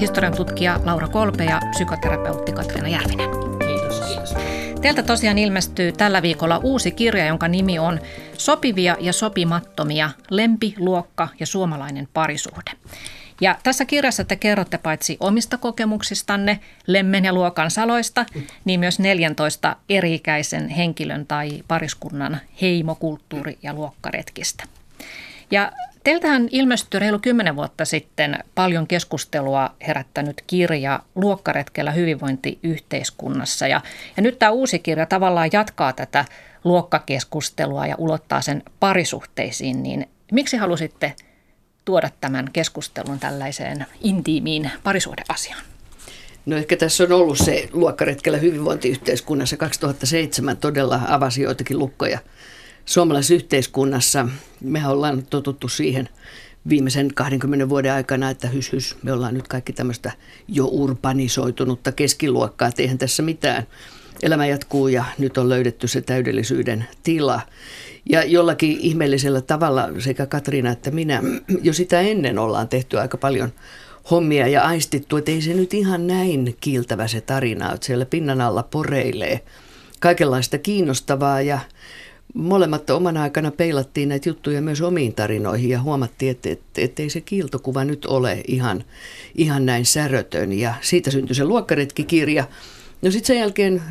historian tutkija Laura Kolpe ja psykoterapeutti Katriina Järvinen. Kiitos, kiitos. Teiltä tosiaan ilmestyy tällä viikolla uusi kirja, jonka nimi on Sopivia ja sopimattomia, lempi, luokka ja suomalainen parisuhde. Ja tässä kirjassa te kerrotte paitsi omista kokemuksistanne, lemmen ja luokan saloista, niin myös 14 eri-ikäisen henkilön tai pariskunnan heimokulttuuri- ja luokkaretkistä. Ja teiltähän ilmestyi reilu kymmenen vuotta sitten paljon keskustelua herättänyt kirja Luokkaretkellä hyvinvointiyhteiskunnassa. Ja, ja nyt tämä uusi kirja tavallaan jatkaa tätä luokkakeskustelua ja ulottaa sen parisuhteisiin. Niin miksi halusitte tuoda tämän keskustelun tällaiseen intiimiin parisuhdeasiaan? No ehkä tässä on ollut se luokkaretkellä hyvinvointiyhteiskunnassa 2007 todella avasi joitakin lukkoja suomalaisessa yhteiskunnassa. Me ollaan totuttu siihen viimeisen 20 vuoden aikana, että hys, hys me ollaan nyt kaikki tämmöistä jo urbanisoitunutta keskiluokkaa, että eihän tässä mitään. Elämä jatkuu ja nyt on löydetty se täydellisyyden tila. Ja jollakin ihmeellisellä tavalla sekä Katriina että minä jo sitä ennen ollaan tehty aika paljon hommia ja aistittu, että ei se nyt ihan näin kiiltävä se tarina, että siellä pinnan alla poreilee kaikenlaista kiinnostavaa ja molemmat omana aikana peilattiin näitä juttuja myös omiin tarinoihin ja huomattiin, että, että, ei se kiiltokuva nyt ole ihan, ihan näin särötön. Ja siitä syntyi se luokkaretkikirja, No sitten sen jälkeen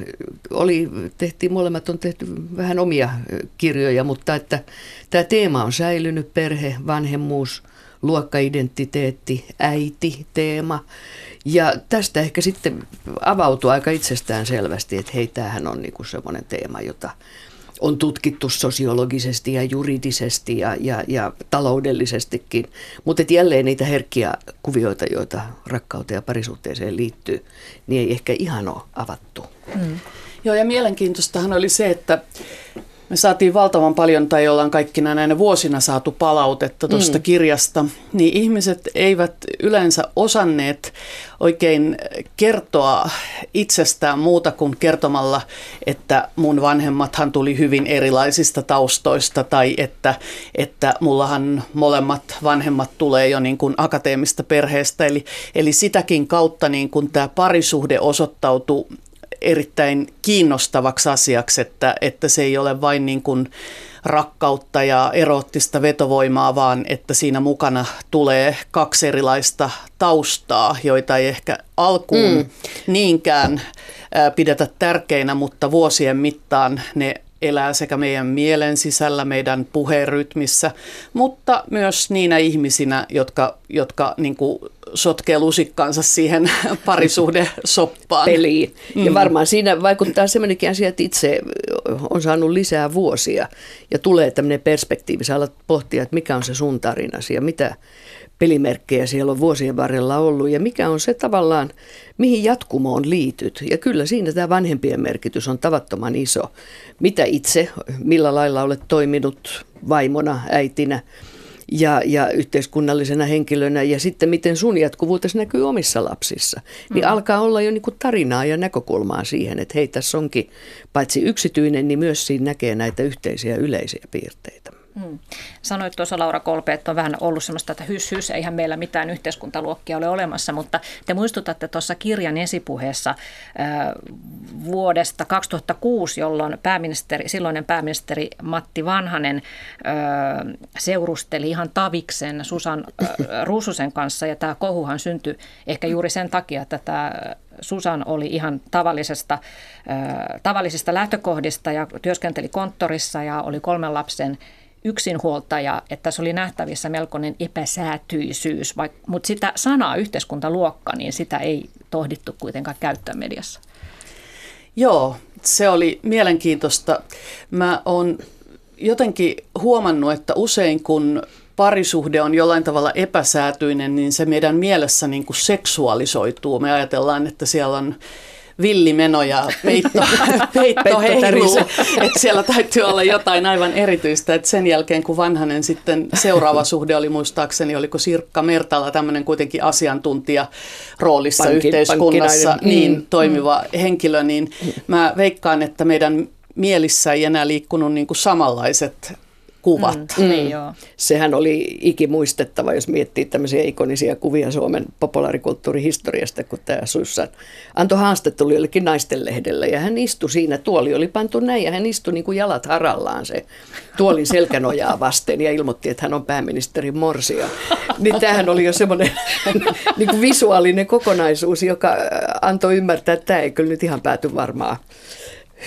oli, tehtiin, molemmat on tehty vähän omia kirjoja, mutta että tämä teema on säilynyt, perhe, vanhemmuus, luokkaidentiteetti, äiti, teema. Ja tästä ehkä sitten avautui aika itsestään selvästi, että hei, tämähän on niinku semmoinen teema, jota on tutkittu sosiologisesti ja juridisesti ja, ja, ja taloudellisestikin. Mutta jälleen niitä herkkiä kuvioita, joita rakkauteen ja parisuhteeseen liittyy, niin ei ehkä ihan ole avattu. Mm. Joo, ja mielenkiintoistahan oli se, että me saatiin valtavan paljon, tai ollaan kaikkina näinä vuosina saatu palautetta tuosta mm. kirjasta, niin ihmiset eivät yleensä osanneet oikein kertoa itsestään muuta kuin kertomalla, että mun vanhemmathan tuli hyvin erilaisista taustoista, tai että, että mullahan molemmat vanhemmat tulee jo niin kuin akateemista perheestä, eli, eli sitäkin kautta niin kuin tämä parisuhde osoittautui erittäin kiinnostavaksi asiaksi, että, että se ei ole vain niin kuin rakkautta ja eroottista vetovoimaa, vaan että siinä mukana tulee kaksi erilaista taustaa, joita ei ehkä alkuun mm. niinkään pidetä tärkeinä, mutta vuosien mittaan ne elää sekä meidän mielen sisällä, meidän puherytmissä, mutta myös niinä ihmisinä, jotka, jotka niin kuin sotkee lusikkaansa siihen parisuhdesoppaan. Peliin. Ja mm. varmaan siinä vaikuttaa semmoinenkin asia, että itse on saanut lisää vuosia ja tulee tämmöinen perspektiivi, sä alat pohtia, että mikä on se sun tarinasi ja mitä pelimerkkejä siellä on vuosien varrella ollut ja mikä on se tavallaan, mihin jatkumoon liityt. Ja kyllä siinä tämä vanhempien merkitys on tavattoman iso. Mitä itse, millä lailla olet toiminut vaimona, äitinä ja, ja yhteiskunnallisena henkilönä ja sitten miten sun jatkuvuutesi näkyy omissa lapsissa. Niin mm. alkaa olla jo niinku tarinaa ja näkökulmaa siihen, että hei tässä onkin paitsi yksityinen, niin myös siinä näkee näitä yhteisiä yleisiä piirteitä. Hmm. Sanoit tuossa Laura Kolpe, että on vähän ollut sellaista, että hys hys, eihän meillä mitään yhteiskuntaluokkia ole olemassa, mutta te muistutatte tuossa kirjan esipuheessa äh, vuodesta 2006, jolloin pääministeri, silloinen pääministeri Matti Vanhanen äh, seurusteli ihan taviksen Susan äh, Ruususen kanssa, ja tämä kohuhan syntyi ehkä juuri sen takia, että tämä Susan oli ihan tavallisesta, äh, tavallisista lähtökohdista ja työskenteli konttorissa ja oli kolmen lapsen yksinhuoltaja, että se oli nähtävissä melkoinen epäsäätyisyys, mutta sitä sanaa yhteiskuntaluokka, niin sitä ei tohdittu kuitenkaan käyttää mediassa. Joo, se oli mielenkiintoista. Mä oon jotenkin huomannut, että usein kun parisuhde on jollain tavalla epäsäätyinen, niin se meidän mielessä niin kuin seksuaalisoituu. Me ajatellaan, että siellä on villimeno ja peitto, peitto heiluu. että siellä täytyy olla jotain aivan erityistä. Et sen jälkeen, kun Vanhanen sitten seuraava suhde oli muistaakseni, oliko Sirkka Mertala tämmöinen kuitenkin asiantuntija roolissa Pankin, yhteiskunnassa, niin mm, toimiva mm. henkilö, niin mä veikkaan, että meidän mielissä ei enää liikkunut niin kuin samanlaiset kuvat. Mm, mm. Niin, joo. Sehän oli ikimuistettava, jos miettii tämmöisiä ikonisia kuvia Suomen populaarikulttuurihistoriasta, kun tämä Sussan antoi haastattelu jollekin naistenlehdelle ja hän istui siinä, tuoli oli pantu näin ja hän istui niin kuin jalat harallaan se tuolin selkänojaa vasten ja ilmoitti, että hän on pääministeri Morsia. Niin tämähän oli jo semmoinen niin kuin visuaalinen kokonaisuus, joka antoi ymmärtää, että tämä ei kyllä nyt ihan pääty varmaan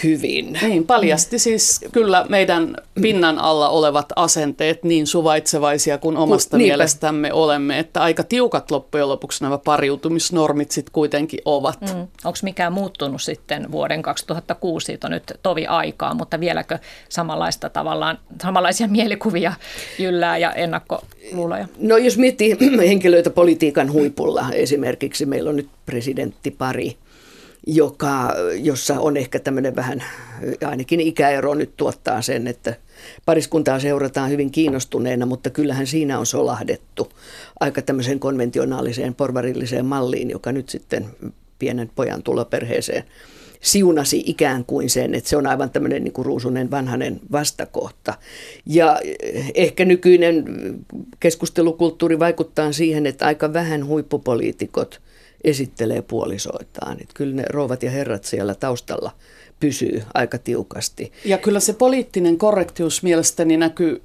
hyvin. Niin, paljasti mm. siis kyllä meidän pinnan alla olevat asenteet niin suvaitsevaisia kuin omasta Ku, mielestämme olemme, että aika tiukat loppujen lopuksi nämä pariutumisnormit sitten kuitenkin ovat. Mm. Onko mikään muuttunut sitten vuoden 2006, siitä on nyt tovi aikaa, mutta vieläkö samanlaista tavallaan, samanlaisia mielikuvia jyllää ja ennakkoluuloja? No jos miettii henkilöitä politiikan huipulla, esimerkiksi meillä on nyt presidenttipari, joka, jossa on ehkä tämmöinen vähän, ainakin ikäero nyt tuottaa sen, että pariskuntaa seurataan hyvin kiinnostuneena, mutta kyllähän siinä on solahdettu aika tämmöiseen konventionaaliseen porvarilliseen malliin, joka nyt sitten pienen pojan tuloperheeseen siunasi ikään kuin sen, että se on aivan tämmöinen niin kuin ruusunen vanhanen vastakohta. Ja ehkä nykyinen keskustelukulttuuri vaikuttaa siihen, että aika vähän huippupoliitikot – esittelee puolisoitaan. Että kyllä ne rouvat ja herrat siellä taustalla pysyy aika tiukasti. Ja kyllä se poliittinen korrektius mielestäni näkyy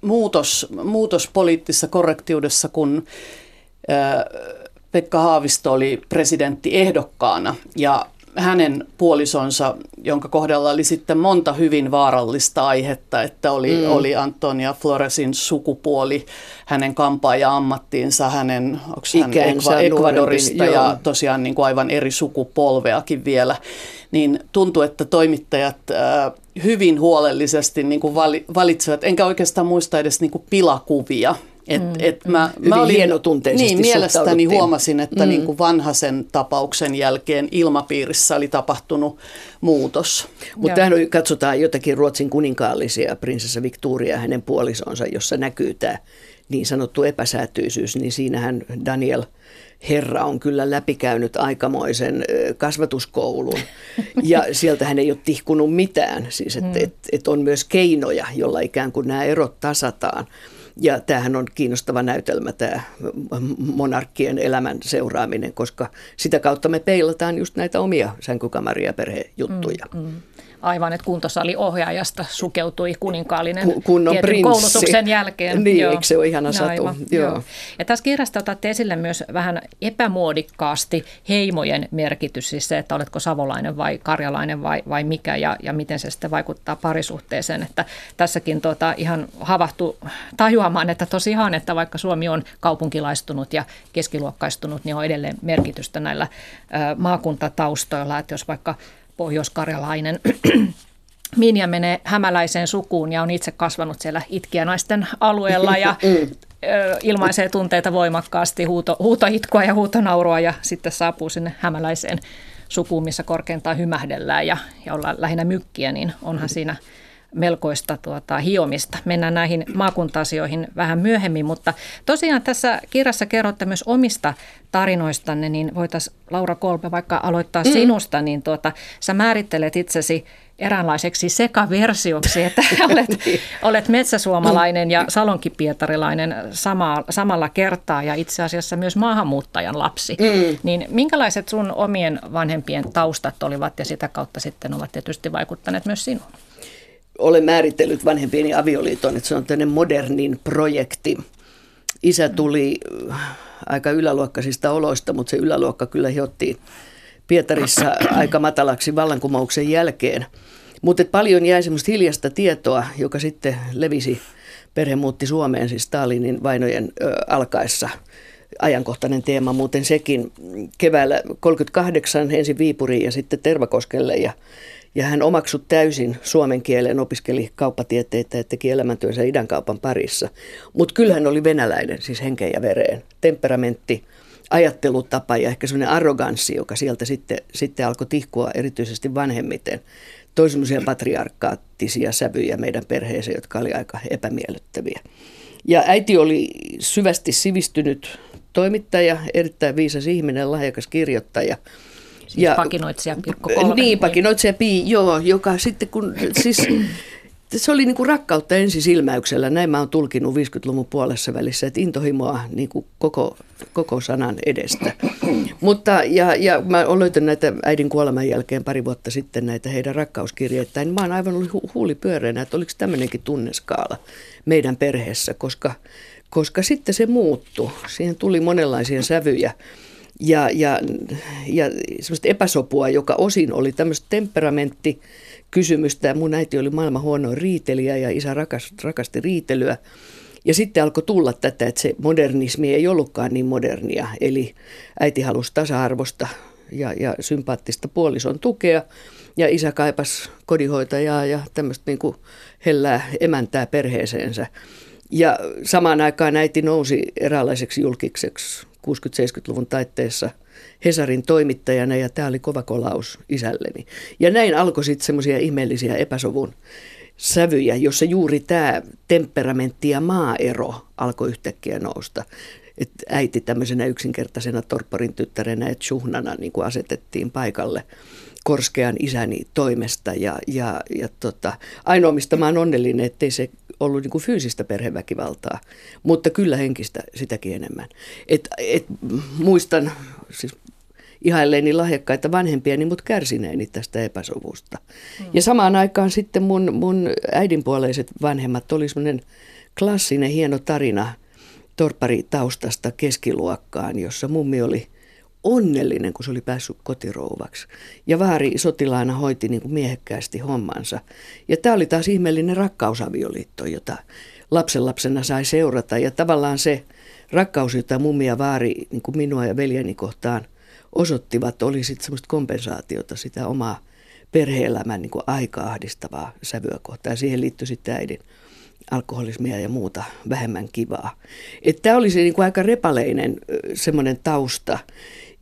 muutos, muutos poliittisessa korrektiudessa, kun Pekka Haavisto oli presidentti ehdokkaana ja hänen puolisonsa, jonka kohdalla oli sitten monta hyvin vaarallista aihetta, että oli, mm. oli Antonia Floresin sukupuoli, hänen kampaaja-ammattiinsa, hänen onko hän Ekva, Ecuadorista nuorempi, ja tosiaan niin kuin aivan eri sukupolveakin vielä, niin tuntuu, että toimittajat äh, hyvin huolellisesti niin kuin valitsevat, enkä oikeastaan muista edes niin kuin pilakuvia et, mm. et mä, mm. mä olin, hienotunteisesti Niin, mielestäni huomasin, että mm. niin kuin vanhaisen tapauksen jälkeen ilmapiirissä oli tapahtunut muutos. Mutta tähän katsotaan jotakin Ruotsin kuninkaallisia, prinsessa Victoria ja hänen puolisonsa, jossa näkyy tämä niin sanottu epäsäätyisyys, niin siinähän Daniel herra on kyllä läpikäynyt aikamoisen kasvatuskoulun ja sieltä hän ei ole tihkunut mitään. Siis että mm. et, et on myös keinoja, jolla ikään kuin nämä erot tasataan. Ja tämähän on kiinnostava näytelmä, tämä monarkkien elämän seuraaminen, koska sitä kautta me peilataan just näitä omia sänkykamaria perhejuttuja. Mm, mm aivan, että kuntosali-ohjaajasta sukeutui kuninkaallinen Kunnon koulutuksen jälkeen. Niin, joo. eikö se ole ihana satu? Aivan, joo. joo. Ja tässä kirjasta otat esille myös vähän epämuodikkaasti heimojen merkitys, siis se, että oletko savolainen vai karjalainen vai, vai mikä ja, ja miten se sitten vaikuttaa parisuhteeseen. Että tässäkin tota, ihan havahtu tajuamaan, että tosiaan, että vaikka Suomi on kaupunkilaistunut ja keskiluokkaistunut, niin on edelleen merkitystä näillä ö, maakuntataustoilla, että jos vaikka pohjoiskarjalainen Minja menee hämäläiseen sukuun ja on itse kasvanut siellä naisten alueella ja ilmaisee tunteita voimakkaasti, huuto, huutoitkua ja huutonaurua ja sitten saapuu sinne hämäläiseen sukuun, missä korkeintaan hymähdellään ja, ja ollaan lähinnä mykkiä, niin onhan siinä melkoista tuota, hiomista. Mennään näihin maakunta-asioihin vähän myöhemmin, mutta tosiaan tässä kirjassa kerrotte myös omista tarinoistanne, niin voitaisiin Laura Kolpe vaikka aloittaa mm. sinusta, niin tuota, sä määrittelet itsesi eräänlaiseksi sekaversioksi, että olet, niin. olet metsäsuomalainen ja salonkipietarilainen sama, samalla kertaa ja itse asiassa myös maahanmuuttajan lapsi. Mm. Niin minkälaiset sun omien vanhempien taustat olivat ja sitä kautta sitten ovat tietysti vaikuttaneet myös sinuun? Olen määritellyt vanhempieni avioliiton, että se on tämmöinen modernin projekti. Isä tuli äh, aika yläluokkaisista oloista, mutta se yläluokka kyllä hiottiin Pietarissa aika matalaksi vallankumouksen jälkeen. Mutta paljon jäi semmoista hiljasta tietoa, joka sitten levisi. Perhe muutti Suomeen siis Stalinin vainojen ö, alkaessa. Ajankohtainen teema muuten sekin. Keväällä 38 ensin Viipuriin ja sitten Tervakoskelle ja ja hän omaksui täysin suomen kielen, opiskeli kauppatieteitä ja teki elämäntyönsä idänkaupan parissa. Mutta kyllä hän oli venäläinen, siis henkeen ja vereen. Temperamentti, ajattelutapa ja ehkä sellainen arroganssi, joka sieltä sitten, sitten alkoi tihkua erityisesti vanhemmiten. Toi semmoisia patriarkaattisia sävyjä meidän perheeseen, jotka oli aika epämiellyttäviä. Ja äiti oli syvästi sivistynyt toimittaja, erittäin viisas ihminen, lahjakas kirjoittaja – Siis ja, pakinoitsija Pirkko Kolme. Niin, pakinoitsija Pi, joo, joka sitten kun, siis se oli niin kuin rakkautta ensisilmäyksellä, näin mä oon tulkinut 50-luvun puolessa välissä, että intohimoa niin kuin koko, koko sanan edestä. Mutta, ja, ja mä oon löytänyt näitä äidin kuoleman jälkeen pari vuotta sitten näitä heidän rakkauskirjeitä, niin mä oon aivan ollut hu- huuli pyöreänä, että oliko tämmöinenkin tunneskaala meidän perheessä, koska, koska sitten se muuttui. Siihen tuli monenlaisia sävyjä ja, ja, ja semmoista epäsopua, joka osin oli tämmöistä temperamentti, kysymystä. Mun äiti oli maailman huonoin riitelijä ja isä rakas, rakasti riitelyä. Ja sitten alkoi tulla tätä, että se modernismi ei ollutkaan niin modernia. Eli äiti halusi tasa-arvosta ja, ja sympaattista puolison tukea. Ja isä kaipasi kodinhoitajaa ja tämmöistä niin kuin hellää emäntää perheeseensä. Ja samaan aikaan äiti nousi eräänlaiseksi julkikseksi 60-70-luvun taitteessa Hesarin toimittajana ja tämä oli kova kolaus isälleni. Ja näin alkoi sitten semmoisia ihmeellisiä epäsovun sävyjä, jossa juuri tämä temperamentti ja maaero alkoi yhtäkkiä nousta. Et äiti tämmöisenä yksinkertaisena torpparin tyttärenä, että suhnana niin kuin asetettiin paikalle korskean isäni toimesta. Ja, ja, ja tota, ainoa, mistä mä oon onnellinen, ettei se ollut niin kuin fyysistä perheväkivaltaa, mutta kyllä henkistä sitäkin enemmän. Et, et, muistan siis ihailleeni lahjakkaita vanhempiani, mutta kärsineeni tästä epäsovusta. Mm. Ja samaan aikaan sitten mun, mun äidinpuoleiset vanhemmat oli semmoinen klassinen hieno tarina torpparitaustasta keskiluokkaan, jossa mummi oli onnellinen, kun se oli päässyt kotirouvaksi. Ja vaari sotilaana hoiti niin kuin miehekkäästi hommansa. Ja tämä oli taas ihmeellinen rakkausavioliitto, jota lapsenlapsena sai seurata. Ja tavallaan se rakkaus, jota mummi ja vaari niin kuin minua ja veljeni kohtaan osoittivat, oli sitten semmoista kompensaatiota sitä omaa perhe-elämän niin aika ahdistavaa sävyä kohtaan. Siihen liittyi sitten äidin alkoholismia ja muuta vähemmän kivaa. Tämä oli se niin kuin aika repaleinen semmoinen tausta.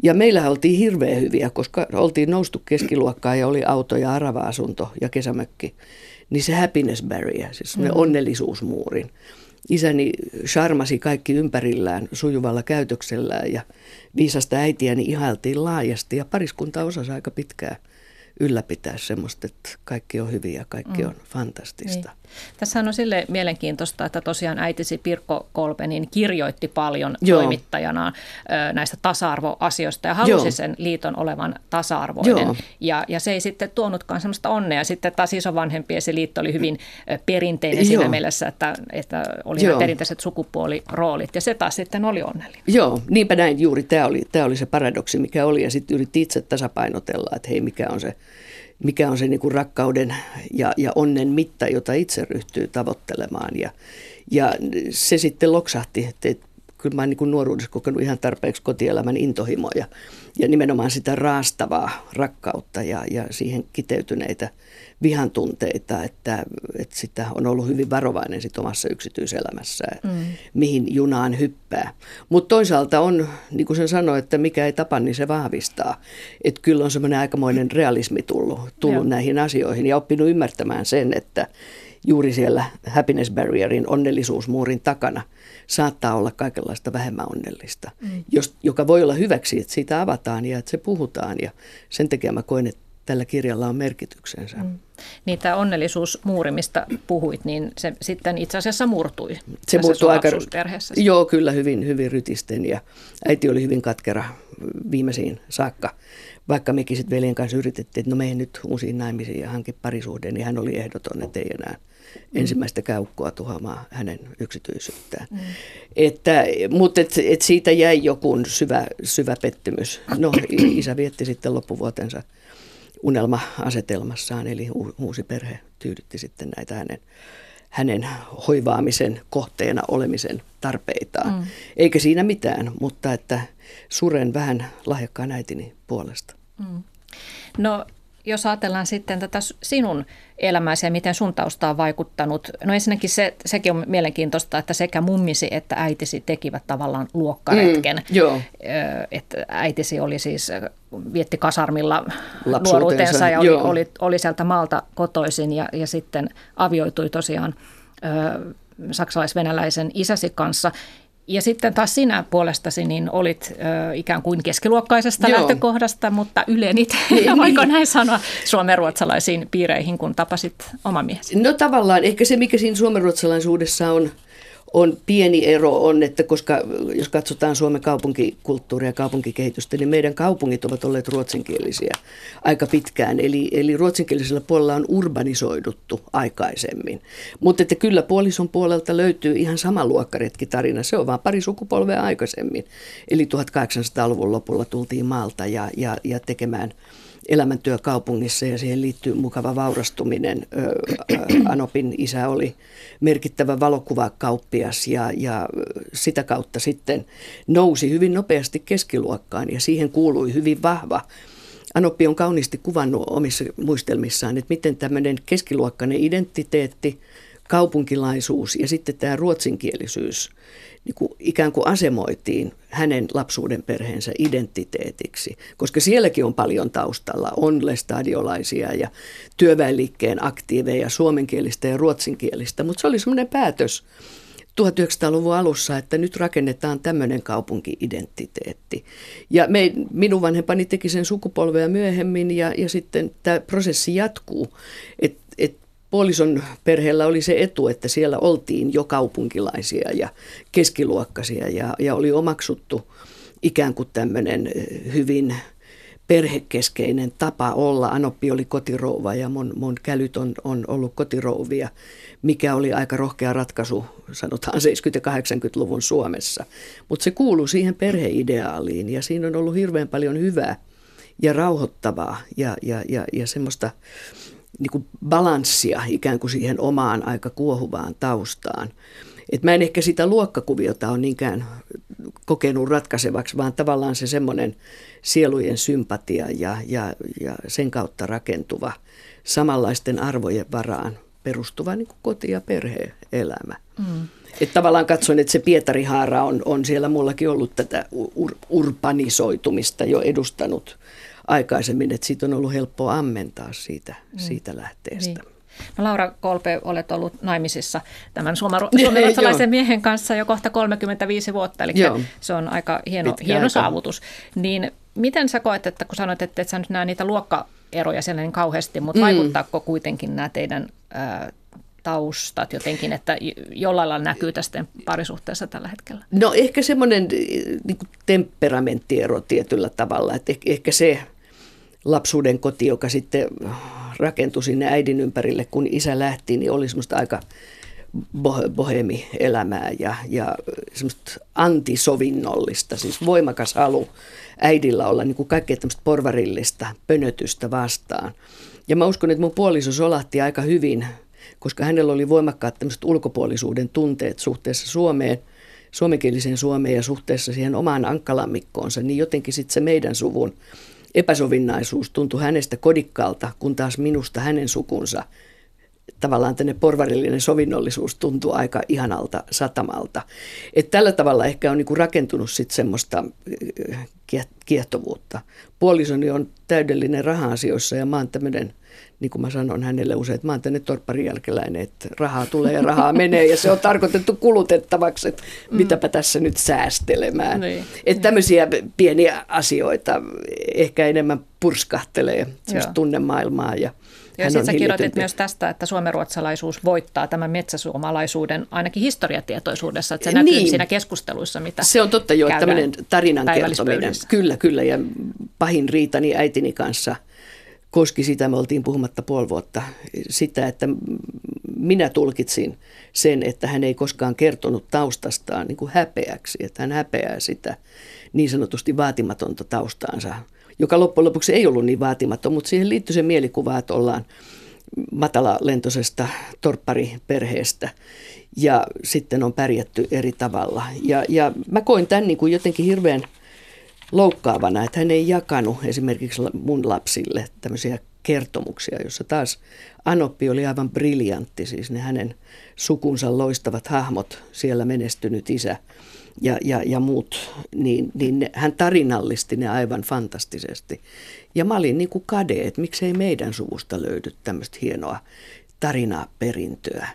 Ja meillä oltiin hirveän hyviä, koska oltiin noustu keskiluokkaan ja oli auto ja arava-asunto ja kesämökki. Niin se happiness barrier, siis mm. onnellisuusmuurin. Isäni charmasi kaikki ympärillään sujuvalla käytöksellään ja viisasta äitiäni ihailtiin laajasti ja pariskunta osasi aika pitkään ylläpitää semmoista, että kaikki on hyviä ja kaikki mm. on fantastista. Niin. Tässä on sille mielenkiintoista, että tosiaan äitisi Pirkko Kolpenin kirjoitti paljon Joo. toimittajana näistä tasa-arvoasioista ja halusi Joo. sen liiton olevan tasa-arvoinen. Ja, ja se ei sitten tuonutkaan semmoista onnea. Sitten taas isovanhempien se liitto oli hyvin perinteinen Joo. siinä mielessä, että, että oli Joo. perinteiset sukupuoliroolit ja se taas sitten oli onnellinen. Joo, niinpä näin juuri. Tämä oli, tämä oli se paradoksi, mikä oli ja sitten yritti itse tasapainotella, että hei, mikä on se mikä on se niin kuin rakkauden ja, ja onnen mitta, jota itse ryhtyy tavoittelemaan. Ja, ja se sitten loksahti, että, kyllä mä oon niin nuoruudessa kokenut ihan tarpeeksi kotielämän intohimoja ja nimenomaan sitä raastavaa rakkautta ja, ja siihen kiteytyneitä vihan tunteita, että, että sitä on ollut hyvin varovainen sit omassa yksityiselämässään, mm. mihin junaan hyppää. Mutta toisaalta on, niin kuin sen sanoi, että mikä ei tapa, niin se vahvistaa. Että kyllä on semmoinen aikamoinen realismi tullut, tullut näihin asioihin ja oppinut ymmärtämään sen, että juuri siellä happiness barrierin, onnellisuusmuurin takana saattaa olla kaikenlaista vähemmän onnellista, mm. jos, joka voi olla hyväksi, että siitä avataan ja että se puhutaan. Ja sen takia mä koen, että tällä kirjalla on merkityksensä. Mm. Niitä onnellisuusmuuri, mistä puhuit, niin se sitten itse asiassa murtui. Se murtui aika, joo kyllä hyvin, hyvin rytisten ja äiti oli hyvin katkera viimeisiin saakka. Vaikka mekin sitten veljen kanssa yritettiin, että no mene nyt uusiin naimisiin ja hankin parisuhden, niin hän oli ehdoton, että ei enää mm. ensimmäistä käykkoa tuhoamaan hänen yksityisyyttään. Mm. Että, mutta et, et siitä jäi joku syvä, syvä pettymys. No isä vietti sitten loppuvuotensa unelma-asetelmassaan, eli uusi perhe tyydytti sitten näitä hänen, hänen hoivaamisen kohteena olemisen tarpeitaan. Mm. Eikä siinä mitään, mutta että suren vähän lahjakkaan äitini puolesta. Mm. No jos ajatellaan sitten tätä sinun elämääsi ja miten sun tausta on vaikuttanut. No ensinnäkin se, sekin on mielenkiintoista, että sekä mummisi että äitisi tekivät tavallaan luokkaretken. Mm, joo. Että äitisi oli siis, vietti kasarmilla nuoruutensa ja oli, oli, oli sieltä maalta kotoisin ja, ja sitten avioitui tosiaan ö, saksalais-venäläisen isäsi kanssa. Ja sitten taas sinä puolestasi niin olit ö, ikään kuin keskiluokkaisesta Joo. lähtökohdasta, mutta ylenit, niin, voiko näin sanoa, suomenruotsalaisiin piireihin, kun tapasit oma miehesi? No tavallaan, ehkä se mikä siinä suomenruotsalaisuudessa on – on pieni ero on, että koska jos katsotaan Suomen kaupunkikulttuuria ja kaupunkikehitystä, niin meidän kaupungit ovat olleet ruotsinkielisiä aika pitkään. Eli, eli ruotsinkielisellä puolella on urbanisoiduttu aikaisemmin. Mutta että kyllä puolison puolelta löytyy ihan sama luokkaretkitarina. Se on vain pari sukupolvea aikaisemmin. Eli 1800-luvun lopulla tultiin maalta ja, ja, ja tekemään – elämäntyö kaupungissa ja siihen liittyy mukava vaurastuminen. Anopin isä oli merkittävä valokuvakauppias ja, ja sitä kautta sitten nousi hyvin nopeasti keskiluokkaan ja siihen kuului hyvin vahva Anoppi on kauniisti kuvannut omissa muistelmissaan, että miten tämmöinen keskiluokkainen identiteetti, kaupunkilaisuus ja sitten tämä ruotsinkielisyys niin kuin ikään kuin asemoitiin hänen lapsuuden perheensä identiteetiksi, koska sielläkin on paljon taustalla, on lestadiolaisia ja työväenliikkeen aktiiveja, suomenkielistä ja ruotsinkielistä, mutta se oli semmoinen päätös 1900-luvun alussa, että nyt rakennetaan tämmöinen kaupunkiidentiteetti. Ja me, minun vanhempani teki sen sukupolvea myöhemmin ja, ja sitten tämä prosessi jatkuu, että et puolison perheellä oli se etu, että siellä oltiin jo kaupunkilaisia ja keskiluokkaisia ja, ja oli omaksuttu ikään kuin tämmöinen eh, hyvin perhekeskeinen tapa olla. Anoppi oli kotirouva ja mun, mun kälyt on, on ollut kotirouvia, mikä oli aika rohkea ratkaisu, sanotaan 70- ja 80-luvun Suomessa. Mutta se kuuluu siihen perheideaaliin ja siinä on ollut hirveän paljon hyvää ja rauhoittavaa ja, ja, ja, ja semmoista niin kuin balanssia ikään kuin siihen omaan aika kuohuvaan taustaan. Et mä en ehkä sitä luokkakuviota ole niinkään kokenut ratkaisevaksi, vaan tavallaan se semmoinen sielujen sympatia ja, ja, ja sen kautta rakentuva samanlaisten arvojen varaan perustuva niin kuin koti- ja perhe-elämä. Mm. Että tavallaan katsoin, että se Pietarihaara on, on siellä mullakin ollut tätä ur, urbanisoitumista jo edustanut aikaisemmin, että siitä on ollut helppoa ammentaa siitä, mm. siitä lähteestä. Niin. No Laura Kolpe, olet ollut naimisissa tämän suomalaisen miehen kanssa jo kohta 35 vuotta, eli Joo. se on aika hieno, hieno aika. saavutus. Niin miten sä koet, että kun sanoit, että et sä nyt näe niitä luokkaeroja siellä niin kauheasti, mutta mm. vaikuttaako kuitenkin nämä teidän ää, taustat jotenkin, että jollain lailla näkyy tästä parisuhteessa tällä hetkellä? No ehkä semmoinen niin temperamenttiero tietyllä tavalla, että ehkä se lapsuuden koti, joka sitten rakentui sinne äidin ympärille, kun isä lähti, niin oli semmoista aika bohemi-elämää ja, ja semmoista antisovinnollista, siis voimakas halu äidillä olla niin kuin kaikkea tämmöistä porvarillista pönötystä vastaan. Ja mä uskon, että mun puoliso solahti aika hyvin, koska hänellä oli voimakkaat tämmöiset ulkopuolisuuden tunteet suhteessa Suomeen, suomenkieliseen Suomeen ja suhteessa siihen omaan ankkalammikkoonsa, niin jotenkin sitten se meidän suvun epäsovinnaisuus tuntui hänestä kodikkaalta, kun taas minusta hänen sukunsa tavallaan tänne porvarillinen sovinnollisuus tuntuu aika ihanalta satamalta. Et tällä tavalla ehkä on niinku rakentunut sit semmoista äh, kiehtovuutta. Puolisoni on täydellinen raha-asioissa ja mä oon tämmöinen, niin kuin mä sanon hänelle usein, että mä oon tänne torpparin jälkeläinen, että rahaa tulee ja rahaa menee ja se on tarkoitettu kulutettavaksi, että mm. mitäpä tässä nyt säästelemään. Niin. Että tämmöisiä pieniä asioita ehkä enemmän purskahtelee semmoista tunnemaailmaa ja ja sitten sä kirjoitit myös tästä, että suomenruotsalaisuus voittaa tämän metsäsuomalaisuuden ainakin historiatietoisuudessa, että se näkyy niin. siinä keskusteluissa, mitä Se on totta jo, tämmöinen tarinan kertominen. Kyllä, kyllä. Ja pahin riitani äitini kanssa koski sitä, me oltiin puhumatta puoli vuotta, sitä, että minä tulkitsin sen, että hän ei koskaan kertonut taustastaan niin kuin häpeäksi, että hän häpeää sitä niin sanotusti vaatimatonta taustaansa – joka loppujen lopuksi ei ollut niin vaatimaton, mutta siihen liittyy se mielikuva, että ollaan matalalentoisesta torppariperheestä ja sitten on pärjätty eri tavalla. Ja, ja mä koin tämän niin kuin jotenkin hirveän loukkaavana, että hän ei jakanut esimerkiksi mun lapsille tämmöisiä kertomuksia, jossa taas Anoppi oli aivan briljantti, siis ne hänen sukunsa loistavat hahmot, siellä menestynyt isä ja, ja, ja muut, niin, niin ne, hän tarinallisti ne aivan fantastisesti. Ja mä olin niin kuin kade, että miksei meidän suvusta löydy tämmöistä hienoa tarinaa perintöä.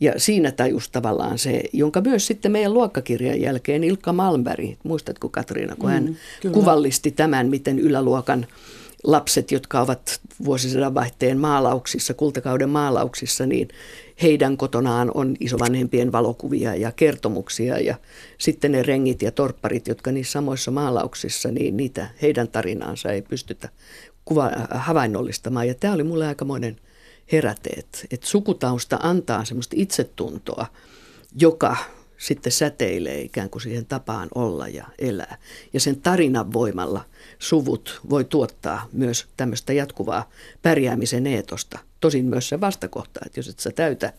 Ja siinä tajus tavallaan se, jonka myös sitten meidän luokkakirjan jälkeen Ilkka Malmberg, muistatko Katriina, kun hän mm, kuvallisti tämän, miten yläluokan lapset, jotka ovat vuosisadan vaihteen maalauksissa, kultakauden maalauksissa, niin heidän kotonaan on isovanhempien valokuvia ja kertomuksia ja sitten ne rengit ja torpparit, jotka niissä samoissa maalauksissa, niin niitä heidän tarinaansa ei pystytä kuva, havainnollistamaan. Ja tämä oli mulle aikamoinen heräteet, että sukutausta antaa semmoista itsetuntoa, joka sitten säteilee ikään kuin siihen tapaan olla ja elää. Ja sen tarinan voimalla suvut voi tuottaa myös tämmöistä jatkuvaa pärjäämisen eetosta. Tosin myös se vastakohta, että jos et sä täytä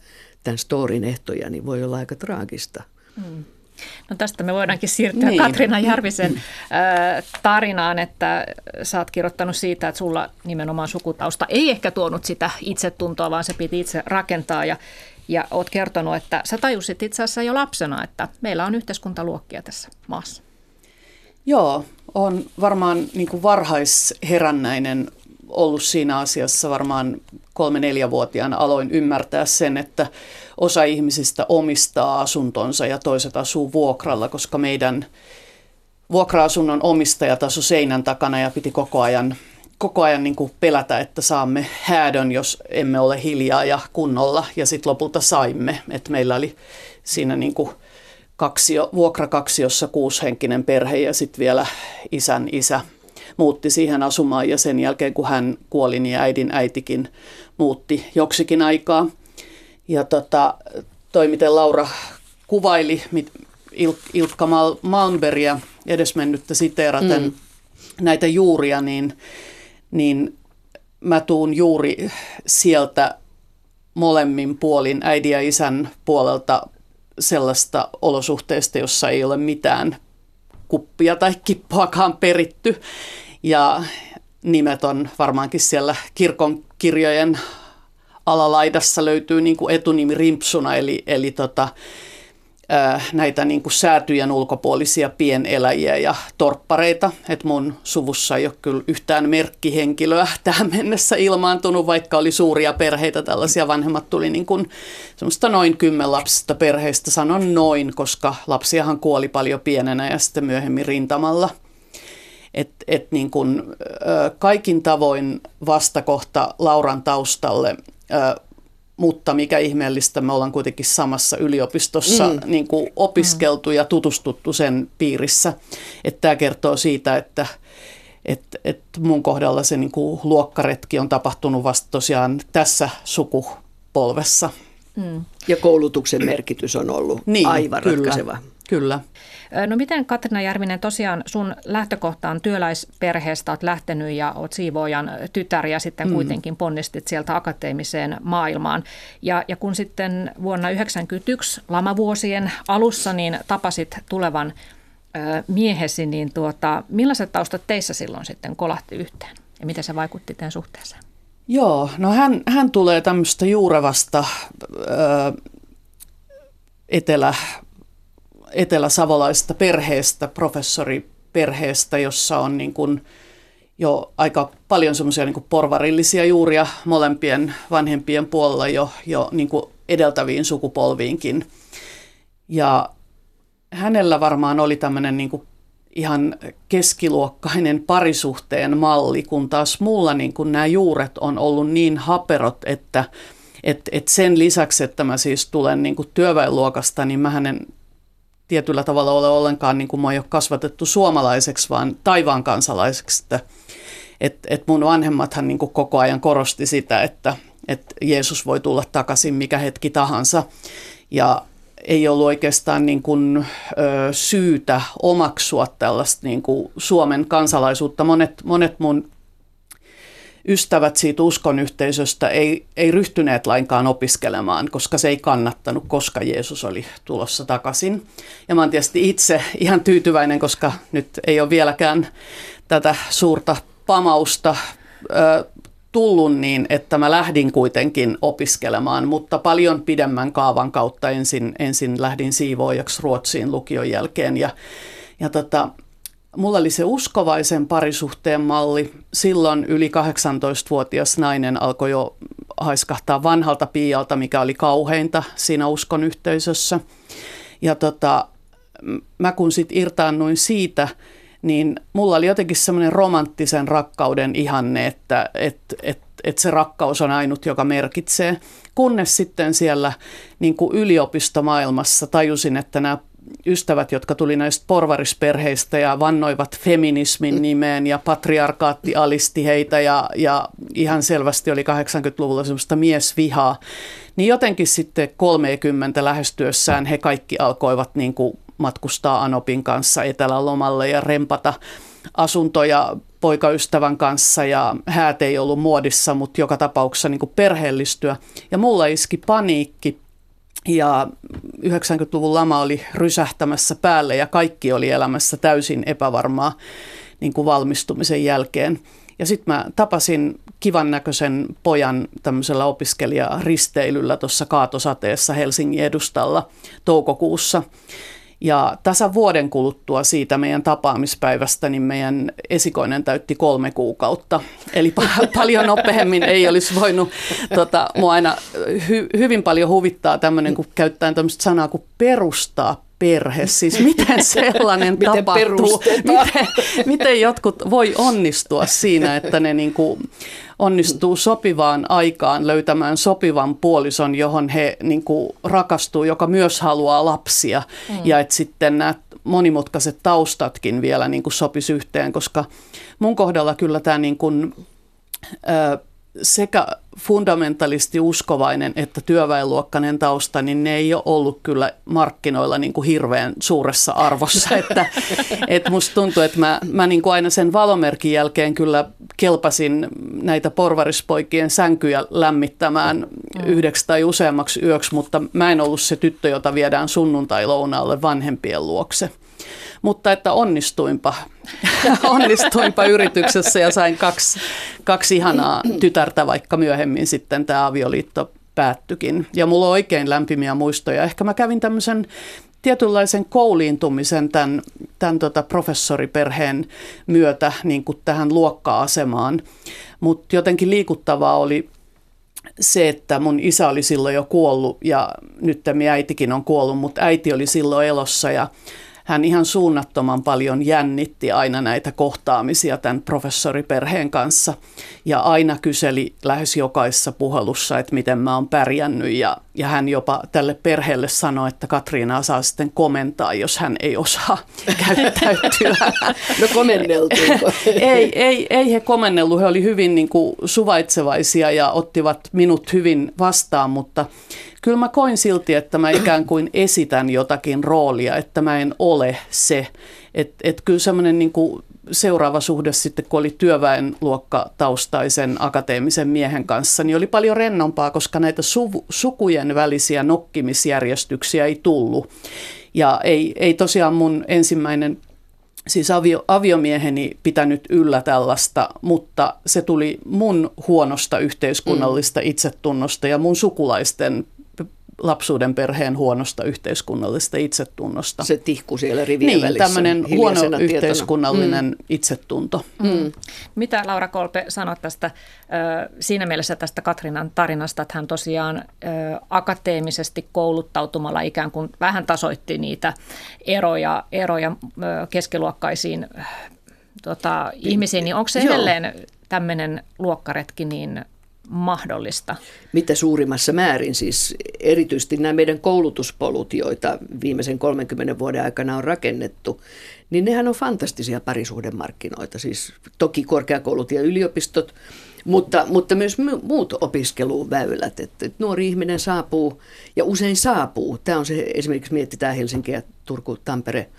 tämän storin ehtoja, niin voi olla aika traagista. Mm. No tästä me voidaankin siirtyä niin. Katriina Järvisen tarinaan, että sä oot kirjoittanut siitä, että sulla nimenomaan sukutausta ei ehkä tuonut sitä itsetuntoa, vaan se piti itse rakentaa ja, ja oot kertonut, että sä tajusit itse asiassa jo lapsena, että meillä on yhteiskuntaluokkia tässä maassa. Joo, on varmaan niin kuin varhaisherännäinen ollut siinä asiassa varmaan kolme-neljävuotiaana aloin ymmärtää sen, että osa ihmisistä omistaa asuntonsa ja toiset asuu vuokralla, koska meidän vuokra-asunnon omistajat asu seinän takana ja piti koko ajan, koko ajan niin kuin pelätä, että saamme häädön, jos emme ole hiljaa ja kunnolla. Ja sitten lopulta saimme, että meillä oli siinä niin kuin kaksio, vuokrakaksiossa kuushenkinen perhe ja sitten vielä isän isä muutti siihen asumaan ja sen jälkeen kun hän kuoli, niin äidin äitikin muutti joksikin aikaa. Ja tota, toi, miten Laura kuvaili Il- Ilkka Mal- Malmbergia edesmennyttä siteeraten mm. näitä juuria, niin, niin mä tuun juuri sieltä molemmin puolin äidin ja isän puolelta sellaista olosuhteesta, jossa ei ole mitään kuppia tai kippoakaan peritty. Ja nimet on varmaankin siellä kirkon kirjojen alalaidassa löytyy niin kuin etunimi Rimpsuna, eli, eli tota, näitä niin kuin säätyjen ulkopuolisia pieneläjiä ja torppareita. Et mun suvussa ei ole kyllä yhtään merkkihenkilöä tähän mennessä ilmaantunut, vaikka oli suuria perheitä. Tällaisia vanhemmat tuli niin kuin semmoista noin kymmenlapsista perheistä. Sanon noin, koska lapsiahan kuoli paljon pienenä ja sitten myöhemmin rintamalla. Et, et niin kuin, kaikin tavoin vastakohta Lauran taustalle mutta mikä ihmeellistä, me ollaan kuitenkin samassa yliopistossa mm. niin kuin opiskeltu mm. ja tutustuttu sen piirissä. Että tämä kertoo siitä, että et, et mun kohdalla se niin kuin luokkaretki on tapahtunut vasta tosiaan tässä sukupolvessa. Mm. Ja koulutuksen merkitys on ollut niin, aivan kyllä, ratkaiseva. Kyllä. No miten Katrina Järvinen, tosiaan sun lähtökohta on työläisperheestä, olet lähtenyt ja olet siivoojan tytär ja sitten mm. kuitenkin ponnistit sieltä akateemiseen maailmaan. Ja, ja kun sitten vuonna 1991 lamavuosien alussa niin tapasit tulevan ö, miehesi, niin tuota, millaiset taustat teissä silloin sitten kolahti yhteen ja miten se vaikutti teidän suhteeseen? Joo, no hän, hän tulee tämmöistä juurevasta ö, etelä eteläsavolaisesta perheestä, professoriperheestä, jossa on niin kuin jo aika paljon semmoisia niin porvarillisia juuria molempien vanhempien puolella jo, jo niin kuin edeltäviin sukupolviinkin. Ja hänellä varmaan oli tämmöinen niin kuin ihan keskiluokkainen parisuhteen malli, kun taas mulla niin kuin nämä juuret on ollut niin haperot, että et, et sen lisäksi, että mä siis tulen niin kuin työväenluokasta, niin mä hänen tietyllä tavalla ole ollenkaan, niin kuin mä ole kasvatettu suomalaiseksi, vaan taivaan kansalaiseksi. Että et, et mun vanhemmathan niin kuin koko ajan korosti sitä, että, että Jeesus voi tulla takaisin mikä hetki tahansa. Ja ei ollut oikeastaan niin kuin, ö, syytä omaksua tällaista niin kuin Suomen kansalaisuutta. Monet, monet mun ystävät siitä uskonyhteisöstä ei, ei ryhtyneet lainkaan opiskelemaan, koska se ei kannattanut, koska Jeesus oli tulossa takaisin. Ja mä oon tietysti itse ihan tyytyväinen, koska nyt ei ole vieläkään tätä suurta pamausta ö, tullut niin, että mä lähdin kuitenkin opiskelemaan, mutta paljon pidemmän kaavan kautta ensin, ensin lähdin siivoojaksi Ruotsiin lukion jälkeen ja, ja tota, Mulla oli se uskovaisen parisuhteen malli. Silloin yli 18-vuotias nainen alkoi jo haiskahtaa vanhalta piialta, mikä oli kauheinta siinä uskon yhteisössä. Ja tota, mä kun sitten irtaannuin siitä, niin mulla oli jotenkin semmoinen romanttisen rakkauden ihanne, että et, et, et se rakkaus on ainut, joka merkitsee. Kunnes sitten siellä niin kuin yliopistomaailmassa tajusin, että nämä ystävät, jotka tuli näistä porvarisperheistä ja vannoivat feminismin nimeen ja patriarkaatti alisti heitä ja, ja ihan selvästi oli 80-luvulla semmoista miesvihaa, niin jotenkin sitten 30 lähestyessään he kaikki alkoivat niin kuin matkustaa Anopin kanssa etelälomalle ja rempata asuntoja poikaystävän kanssa ja häät ei ollut muodissa, mutta joka tapauksessa niin perheellistyä. Ja mulla iski paniikki ja 90-luvun lama oli rysähtämässä päälle ja kaikki oli elämässä täysin epävarmaa niin kuin valmistumisen jälkeen. Ja sitten mä tapasin kivan näköisen pojan tämmöisellä opiskelijaristeilyllä tuossa kaatosateessa Helsingin edustalla toukokuussa. Ja tasa vuoden kuluttua siitä meidän tapaamispäivästä, niin meidän esikoinen täytti kolme kuukautta. Eli pa- paljon nopeammin ei olisi voinut, tota, mua aina hy- hyvin paljon huvittaa tämmöinen, kun käyttää tämmöistä sanaa kuin perustaa perhe, siis miten sellainen miten tapahtuu, miten, miten jotkut voi onnistua siinä, että ne niin kuin onnistuu sopivaan aikaan löytämään sopivan puolison, johon he niin kuin rakastuu, joka myös haluaa lapsia mm. ja että sitten nämä monimutkaiset taustatkin vielä niin kuin sopisi yhteen, koska mun kohdalla kyllä tämä niin kuin, ö, sekä fundamentalisti uskovainen että työväenluokkainen tausta, niin ne ei ole ollut kyllä markkinoilla niin kuin hirveän suuressa arvossa. Että, et musta tuntuu, että mä, mä niin kuin aina sen valomerkin jälkeen kyllä kelpasin näitä porvarispoikien sänkyjä lämmittämään mm. yhdeksi tai useammaksi yöksi, mutta mä en ollut se tyttö, jota viedään sunnuntai-lounaalle vanhempien luokse mutta että onnistuinpa, onnistuinpa yrityksessä ja sain kaksi, kaksi ihanaa tytärtä, vaikka myöhemmin sitten tämä avioliitto päättyikin. Ja mulla on oikein lämpimiä muistoja. Ehkä mä kävin tämmöisen tietynlaisen kouliintumisen tämän, tämän tota professoriperheen myötä niin kuin tähän luokka-asemaan. Mutta jotenkin liikuttavaa oli se, että mun isä oli silloin jo kuollut ja nyt tämä äitikin on kuollut, mutta äiti oli silloin elossa ja hän ihan suunnattoman paljon jännitti aina näitä kohtaamisia tämän professoriperheen kanssa. Ja aina kyseli lähes jokaisessa puhelussa, että miten mä oon pärjännyt. Ja, ja hän jopa tälle perheelle sanoi, että Katriina saa sitten komentaa, jos hän ei osaa käyttäytyä. No komenneltuiko? ei, ei, ei he komennellut. He oli hyvin niin kuin suvaitsevaisia ja ottivat minut hyvin vastaan, mutta kyllä mä koin silti, että mä ikään kuin esitän jotakin roolia, että mä en ole se. Että et kyllä semmoinen niin seuraava suhde sitten, kun oli työväenluokkataustaisen akateemisen miehen kanssa, niin oli paljon rennompaa, koska näitä su- sukujen välisiä nokkimisjärjestyksiä ei tullut. Ja ei, ei tosiaan mun ensimmäinen siis avio, aviomieheni pitänyt yllä tällaista, mutta se tuli mun huonosta yhteiskunnallista mm. itsetunnosta ja mun sukulaisten lapsuuden perheen huonosta yhteiskunnallisesta itsetunnosta. Se tihku siellä rivien niin, välissä. tämmöinen huono tietona. yhteiskunnallinen mm. itsetunto. Mm. Mm. Mitä Laura Kolpe sanoi tästä siinä mielessä tästä Katrinan tarinasta, että hän tosiaan akateemisesti kouluttautumalla ikään kuin vähän tasoitti niitä eroja, eroja keskiluokkaisiin tota, ihmisiin, niin onko se edelleen tämmöinen luokkaretki niin mahdollista? Mitä suurimmassa määrin siis erityisesti nämä meidän koulutuspolut, joita viimeisen 30 vuoden aikana on rakennettu, niin nehän on fantastisia parisuhdemarkkinoita. Siis toki korkeakoulut ja yliopistot, mutta, mutta myös muut opiskeluväylät. Että, nuori ihminen saapuu ja usein saapuu. Tämä on se, esimerkiksi mietitään Helsinkiä, Turku, Tampere,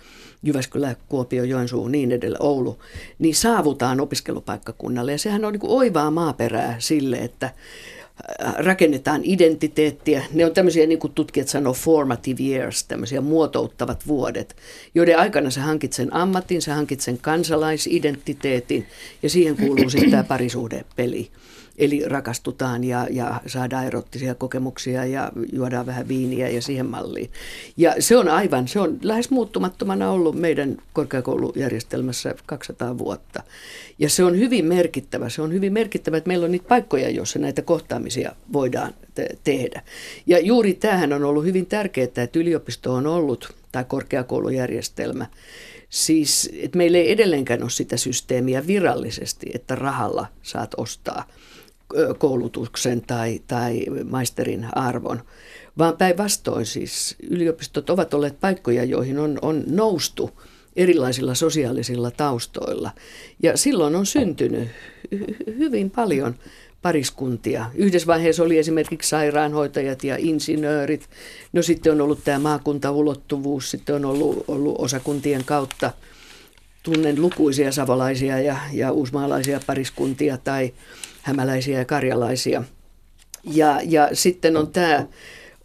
Jyväskylä, Kuopio, Joensuu, niin edelleen, Oulu, niin saavutaan opiskelupaikkakunnalle. Ja sehän on niin kuin oivaa maaperää sille, että äh, rakennetaan identiteettiä. Ne on tämmöisiä, niin kuin tutkijat sanoo, formative years, tämmöisiä muotouttavat vuodet, joiden aikana sä hankit sen ammatin, sä hankit sen kansalaisidentiteetin ja siihen kuuluu sitten tämä parisuhdepeli. Eli rakastutaan ja, ja saadaan erottisia kokemuksia ja juodaan vähän viiniä ja siihen malliin. Ja se on aivan, se on lähes muuttumattomana ollut meidän korkeakoulujärjestelmässä 200 vuotta. Ja se on hyvin merkittävä. Se on hyvin merkittävä, että meillä on niitä paikkoja, joissa näitä kohtaamisia voidaan te- tehdä. Ja juuri tämähän on ollut hyvin tärkeää, että yliopisto on ollut, tai korkeakoulujärjestelmä, Siis, että meillä ei edelleenkään ole sitä systeemiä virallisesti, että rahalla saat ostaa koulutuksen tai, tai maisterin arvon, vaan päinvastoin siis yliopistot ovat olleet paikkoja, joihin on, on noustu erilaisilla sosiaalisilla taustoilla. Ja silloin on syntynyt hyvin paljon pariskuntia. Yhdessä vaiheessa oli esimerkiksi sairaanhoitajat ja insinöörit. No sitten on ollut tämä maakuntaulottuvuus, sitten on ollut, ollut osakuntien kautta. Tunnen lukuisia savolaisia ja, ja uusmaalaisia pariskuntia tai hämäläisiä ja karjalaisia. Ja, ja sitten on tämä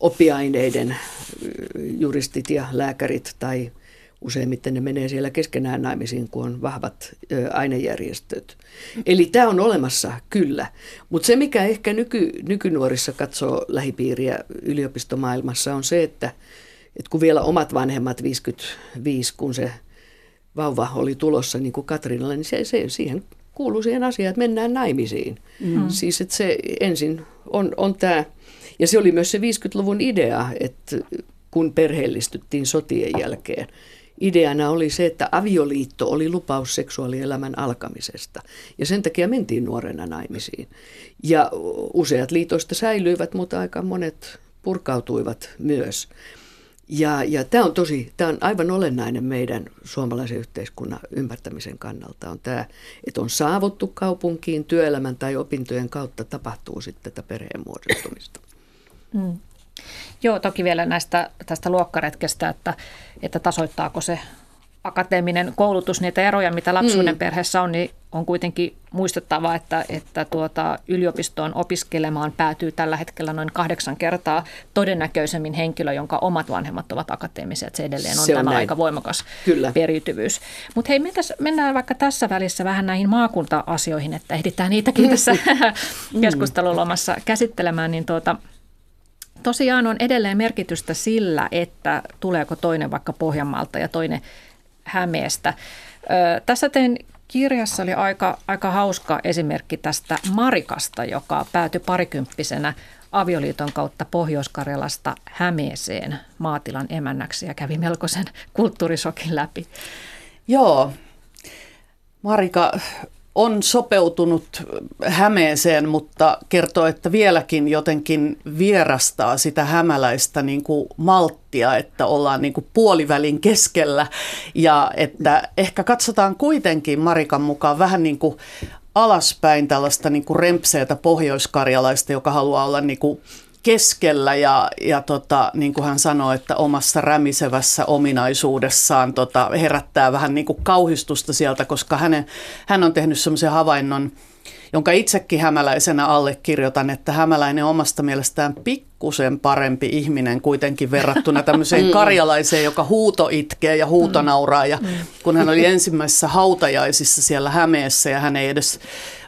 opiaineiden juristit ja lääkärit tai useimmiten ne menee siellä keskenään naimisiin, kun on vahvat ainejärjestöt. Eli tämä on olemassa kyllä, mutta se mikä ehkä nyky, nykynuorissa katsoo lähipiiriä yliopistomaailmassa on se, että, että kun vielä omat vanhemmat 55, kun se vauva oli tulossa niin kuin Katrinalle, niin se, se, siihen kuuluu siihen asiaan, että mennään naimisiin. Mm. Siis että se ensin on, on tämä, ja se oli myös se 50-luvun idea, että kun perheellistyttiin sotien jälkeen, ideana oli se, että avioliitto oli lupaus seksuaalielämän alkamisesta. Ja sen takia mentiin nuorena naimisiin. Ja useat liitoista säilyivät, mutta aika monet purkautuivat myös. Ja, ja tämä on tosi, tämä on aivan olennainen meidän suomalaisen yhteiskunnan ymmärtämisen kannalta. On tämä, että on saavuttu kaupunkiin työelämän tai opintojen kautta tapahtuu sitten tätä perheen muodostumista. Mm. Joo, toki vielä näistä tästä luokkaretkestä, että, että tasoittaako se akateeminen koulutus niitä eroja, mitä lapsuuden mm. perheessä on, niin on kuitenkin muistettava, että, että tuota, yliopistoon opiskelemaan päätyy tällä hetkellä noin kahdeksan kertaa todennäköisemmin henkilö, jonka omat vanhemmat ovat akateemisia. Että se edelleen on, se on tämä näin. aika voimakas Kyllä. periytyvyys. Mutta hei, mennään vaikka tässä välissä vähän näihin maakunta-asioihin, että ehditään niitäkin tässä mm. keskustelulomassa käsittelemään. Niin tuota, tosiaan on edelleen merkitystä sillä, että tuleeko toinen vaikka Pohjanmaalta ja toinen Hämeestä. Ö, tässä tein kirjassa oli aika, aika hauska esimerkki tästä Marikasta, joka päätyi parikymppisenä avioliiton kautta Pohjois-Karjalasta Hämeeseen maatilan emännäksi ja kävi melkoisen kulttuurisokin läpi. Joo, Marika on sopeutunut Hämeeseen, mutta kertoo, että vieläkin jotenkin vierastaa sitä hämäläistä niin kuin malttia, että ollaan niin kuin puolivälin keskellä. Ja että ehkä katsotaan kuitenkin Marikan mukaan vähän niin kuin alaspäin tällaista niin kuin rempseätä pohjoiskarjalaista, joka haluaa olla niin kuin keskellä ja, ja tota, niin kuin hän sanoi, että omassa rämisevässä ominaisuudessaan tota, herättää vähän niin kuin kauhistusta sieltä, koska hänen, hän on tehnyt semmoisen havainnon, jonka itsekin hämäläisenä allekirjoitan, että hämäläinen omasta mielestään pikkusen parempi ihminen kuitenkin verrattuna tämmöiseen mm. karjalaiseen, joka huuto itkee ja huutonauraa. Ja mm. kun hän oli ensimmäisessä hautajaisissa siellä Hämeessä ja hän ei edes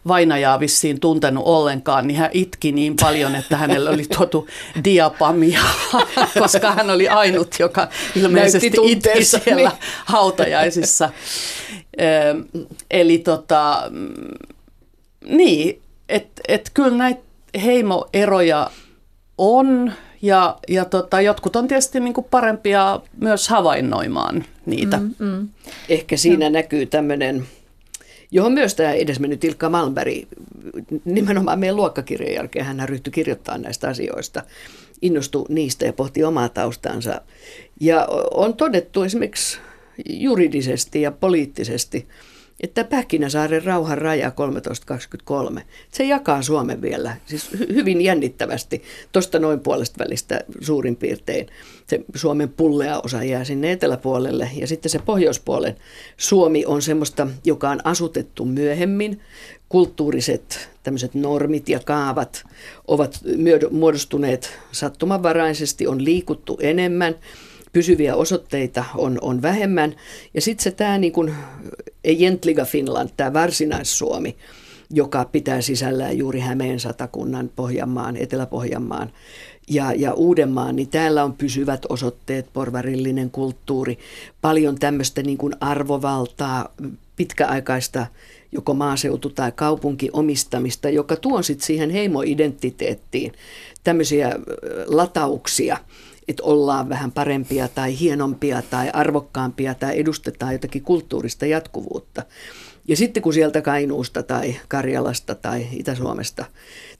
vainajaa vissiin tuntenut ollenkaan, niin hän itki niin paljon, että hänellä oli tuotu diapamia, koska hän oli ainut, joka ilmeisesti itki siellä niin. hautajaisissa. Eli tota, niin, että et kyllä näitä heimoeroja on ja, ja tota, jotkut on tietysti niinku parempia myös havainnoimaan niitä. Mm, mm. Ehkä siinä no. näkyy tämmöinen, johon myös tämä edesmennyt Ilkka Malmberg, nimenomaan meidän luokkakirjan jälkeen hän ryhtyi kirjoittamaan näistä asioista, innostui niistä ja pohti omaa taustansa. Ja on todettu esimerkiksi juridisesti ja poliittisesti, että Pähkinäsaaren rauhan raja 1323, se jakaa Suomen vielä, siis hyvin jännittävästi, tuosta noin puolesta välistä suurin piirtein. Se Suomen pullea osa jää sinne eteläpuolelle ja sitten se pohjoispuolen Suomi on semmoista, joka on asutettu myöhemmin. Kulttuuriset tämmöiset normit ja kaavat ovat muodostuneet sattumanvaraisesti, on liikuttu enemmän – pysyviä osoitteita on, on vähemmän. Ja sitten se tämä niin kuin egentliga Finland, tämä varsinais-Suomi, joka pitää sisällään juuri Hämeen satakunnan, Pohjanmaan, Etelä-Pohjanmaan ja, ja Uudenmaan, niin täällä on pysyvät osoitteet, porvarillinen kulttuuri, paljon tämmöistä niin kuin arvovaltaa, pitkäaikaista joko maaseutu- tai kaupunkiomistamista, joka tuo sitten siihen heimoidentiteettiin tämmöisiä latauksia, että ollaan vähän parempia tai hienompia tai arvokkaampia tai edustetaan jotakin kulttuurista jatkuvuutta. Ja sitten kun sieltä Kainuusta tai Karjalasta tai Itä-Suomesta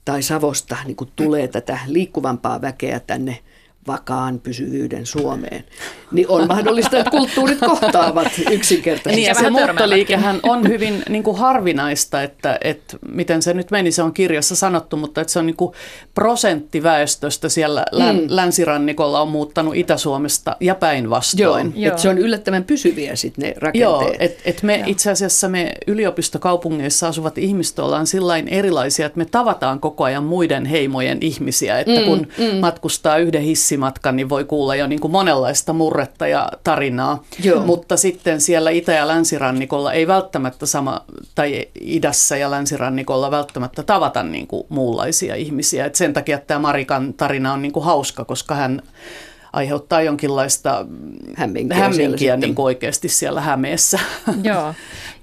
tai Savosta niin kun tulee tätä liikkuvampaa väkeä tänne vakaan pysyvyyden Suomeen, niin on mahdollista, että kulttuurit kohtaavat yksinkertaisesti. Niin, ja se muuttoliikehän on hyvin niin kuin harvinaista, että, että miten se nyt meni, se on kirjassa sanottu, mutta että se on niin kuin prosentti väestöstä siellä mm. länsirannikolla on muuttanut Itä-Suomesta ja päinvastoin. Joo, Joo. se on yllättävän pysyviä sitten ne rakenteet. Joo, että et me Joo. itse asiassa me yliopistokaupungeissa asuvat ihmiset ollaan sillain erilaisia, että me tavataan koko ajan muiden heimojen ihmisiä, että mm, kun mm. matkustaa yhden hissin bussimatkan, niin voi kuulla jo niin kuin monenlaista murretta ja tarinaa. Joo. Mutta sitten siellä itä- ja länsirannikolla ei välttämättä sama, tai idässä ja länsirannikolla välttämättä tavata niin kuin muunlaisia ihmisiä. Et sen takia tämä Marikan tarina on niin kuin hauska, koska hän aiheuttaa jonkinlaista hämminkiä, hämminkiä niin kuin oikeasti siellä Hämeessä. Joo,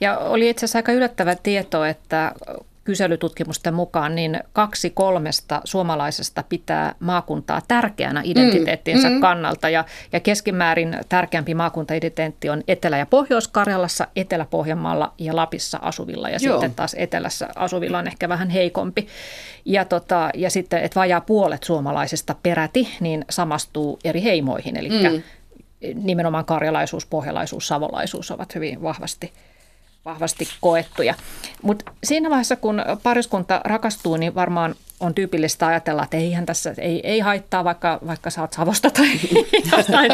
ja oli itse asiassa aika yllättävä tieto, että kyselytutkimusten mukaan niin kaksi kolmesta suomalaisesta pitää maakuntaa tärkeänä mm, identiteettinsä mm, kannalta. Ja, ja keskimäärin tärkeämpi maakuntaidentiteetti on Etelä- ja Pohjois-Karjalassa, Etelä-Pohjanmaalla ja Lapissa asuvilla. Ja Joo. sitten taas Etelässä asuvilla on ehkä vähän heikompi. Ja, tota, ja sitten, että vajaa puolet suomalaisista peräti, niin samastuu eri heimoihin. Eli mm. nimenomaan karjalaisuus, pohjalaisuus, savolaisuus ovat hyvin vahvasti – vahvasti koettuja. Mutta siinä vaiheessa, kun pariskunta rakastuu, niin varmaan on tyypillistä ajatella, että eihän tässä, ei, ei haittaa, vaikka, vaikka sä oot Savosta tai jostain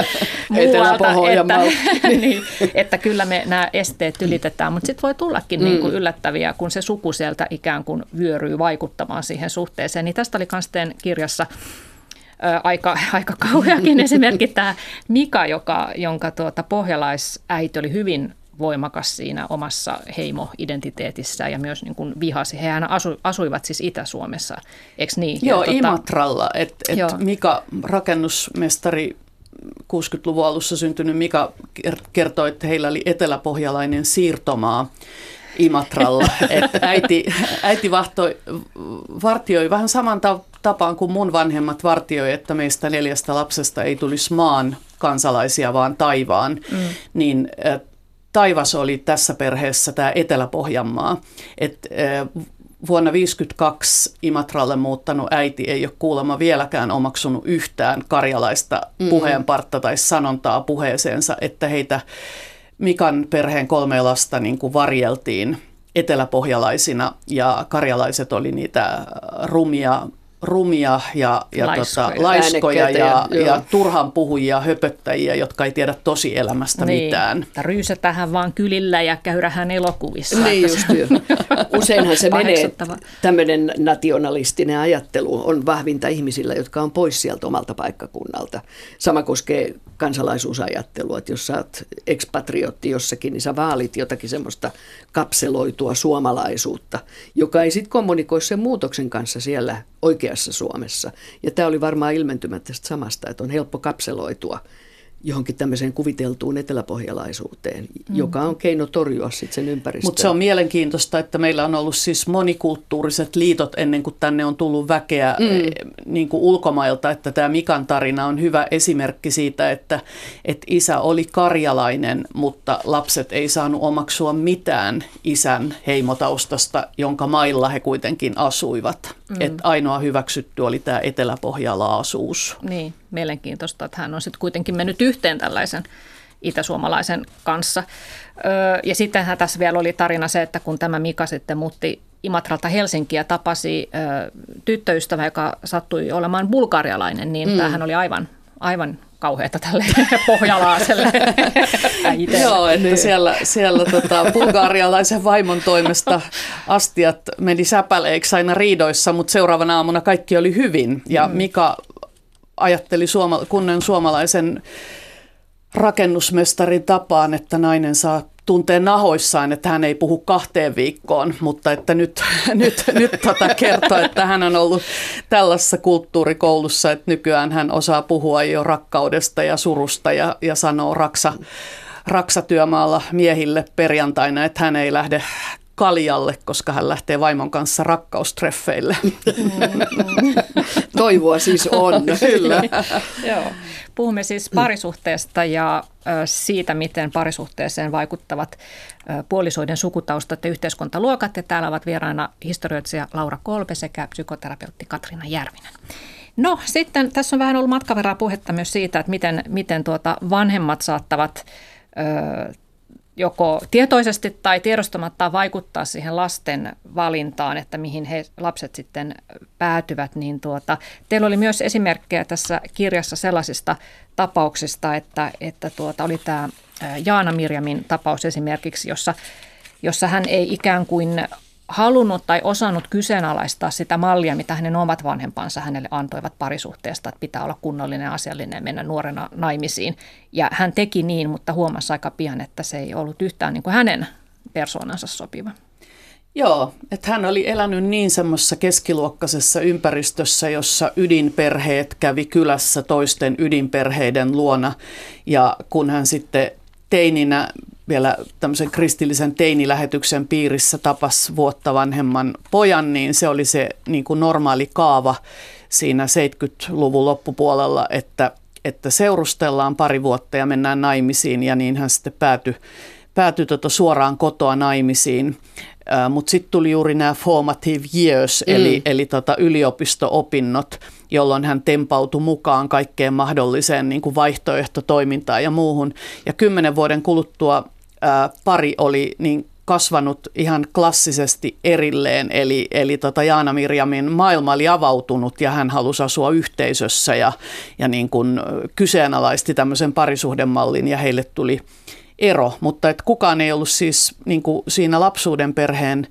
muualta, että, niin, että kyllä me nämä esteet ylitetään, mutta sitten voi tullakin niin mm. niin kuin yllättäviä, kun se suku sieltä ikään kuin vyöryy vaikuttamaan siihen suhteeseen. Niin tästä oli myös kirjassa aika, aika kauheakin esimerkki tämä Mika, joka, jonka tuota, pohjalaisäiti oli hyvin voimakas siinä omassa heimoidentiteetissään ja myös niin kuin vihasi. Hehän asu, asuivat siis Itä-Suomessa, eikö niin? Joo, ja, Imatralla. Et, et joo. Mika, rakennusmestari 60-luvun alussa syntynyt Mika kertoi, että heillä oli eteläpohjalainen siirtomaa Imatralla. Et äiti äiti vahtoi, vartioi vähän saman tapaan kuin mun vanhemmat vartioi, että meistä neljästä lapsesta ei tulisi maan kansalaisia, vaan taivaan. Mm. Niin taivas oli tässä perheessä tämä Etelä-Pohjanmaa. Et, vuonna 1952 Imatralle muuttanut äiti ei ole kuulemma vieläkään omaksunut yhtään karjalaista mm. puheenpartta tai sanontaa puheeseensa, että heitä Mikan perheen kolme lasta niin kuin varjeltiin eteläpohjalaisina ja karjalaiset oli niitä rumia rumia ja, ja laiskoja, tota, laiskoja ja, ja, ja turhan puhujia, höpöttäjiä, jotka ei tiedä tosielämästä niin, mitään. Ryysätähän vaan kylillä ja käyrähän elokuvissa. Niin just Useinhan se menee, tämmöinen nationalistinen ajattelu on vahvinta ihmisillä, jotka on pois sieltä omalta paikkakunnalta. Sama koskee kansalaisuusajattelua, että jos sä oot ekspatriotti jossakin, niin sä vaalit jotakin semmoista kapseloitua suomalaisuutta, joka ei sitten kommunikoi sen muutoksen kanssa siellä oikeassa Suomessa. Ja tämä oli varmaan ilmentymä tästä samasta, että on helppo kapseloitua johonkin tämmöiseen kuviteltuun eteläpohjalaisuuteen, mm. joka on keino torjua sitten sen ympäristön. Mutta se on mielenkiintoista, että meillä on ollut siis monikulttuuriset liitot ennen kuin tänne on tullut väkeä mm. Eh, niin kuin ulkomailta, että tämä Mikan tarina on hyvä esimerkki siitä, että, että isä oli karjalainen, mutta lapset ei saanut omaksua mitään isän heimotaustasta, jonka mailla he kuitenkin asuivat. Mm. Että ainoa hyväksytty oli tämä eteläpohjalaasuus. Niin mielenkiintoista, että hän on sitten kuitenkin mennyt yhteen tällaisen itäsuomalaisen kanssa. Ja sittenhän tässä vielä oli tarina se, että kun tämä Mika sitten muutti Imatralta Helsinkiä tapasi tyttöystävä, joka sattui olemaan bulgarialainen, niin mm. tämähän oli aivan, aivan kauheata tälle pohjalaaselle Joo, että siellä, siellä tota, bulgarialaisen vaimon toimesta astiat meni säpäleiksi aina riidoissa, mutta seuraavana aamuna kaikki oli hyvin. Ja mm. Mika ajatteli suoma, kunnen suomalaisen rakennusmestarin tapaan, että nainen saa tuntee nahoissaan, että hän ei puhu kahteen viikkoon, mutta että nyt, nyt, nyt tota kertoo, että hän on ollut tällaisessa kulttuurikoulussa, että nykyään hän osaa puhua jo rakkaudesta ja surusta ja, ja sanoo raksa, raksatyömaalla miehille perjantaina, että hän ei lähde kaljalle, koska hän lähtee vaimon kanssa rakkaustreffeille. Toivoa siis on. Kyllä. Joo. Puhumme siis parisuhteesta ja siitä, miten parisuhteeseen vaikuttavat puolisoiden sukutaustat ja yhteiskuntaluokat. Ja täällä ovat vieraina historioitsija Laura Kolpe sekä psykoterapeutti Katriina Järvinen. No sitten tässä on vähän ollut matkaverraa puhetta myös siitä, että miten, miten tuota vanhemmat saattavat joko tietoisesti tai tiedostamatta vaikuttaa siihen lasten valintaan, että mihin he, lapset sitten päätyvät, niin tuota, teillä oli myös esimerkkejä tässä kirjassa sellaisista tapauksista, että, että tuota, oli tämä Jaana Mirjamin tapaus esimerkiksi, jossa, jossa hän ei ikään kuin halunnut tai osannut kyseenalaistaa sitä mallia, mitä hänen omat vanhempansa hänelle antoivat parisuhteesta, että pitää olla kunnollinen asiallinen ja mennä nuorena naimisiin. Ja hän teki niin, mutta huomasi aika pian, että se ei ollut yhtään niin kuin hänen persoonansa sopiva. Joo, että hän oli elänyt niin semmoisessa keskiluokkaisessa ympäristössä, jossa ydinperheet kävi kylässä toisten ydinperheiden luona. Ja kun hän sitten teininä vielä tämmöisen kristillisen teinilähetyksen piirissä tapas vuotta vanhemman pojan, niin se oli se niin kuin normaali kaava siinä 70-luvun loppupuolella, että, että seurustellaan pari vuotta ja mennään naimisiin ja niin hän sitten päätyi päätyi tota suoraan kotoa naimisiin. Mutta sitten tuli juuri nämä formative years, mm. eli, eli tota yliopisto-opinnot, jolloin hän tempautui mukaan kaikkeen mahdolliseen niin kuin vaihtoehtotoimintaan ja muuhun. Ja kymmenen vuoden kuluttua pari oli niin kasvanut ihan klassisesti erilleen, eli, eli tota Jaana Mirjamin maailma oli avautunut ja hän halusi asua yhteisössä ja, ja niin kuin kyseenalaisti tämmöisen parisuhdemallin ja heille tuli ero, mutta että kukaan ei ollut siis niin kuin siinä lapsuuden perheen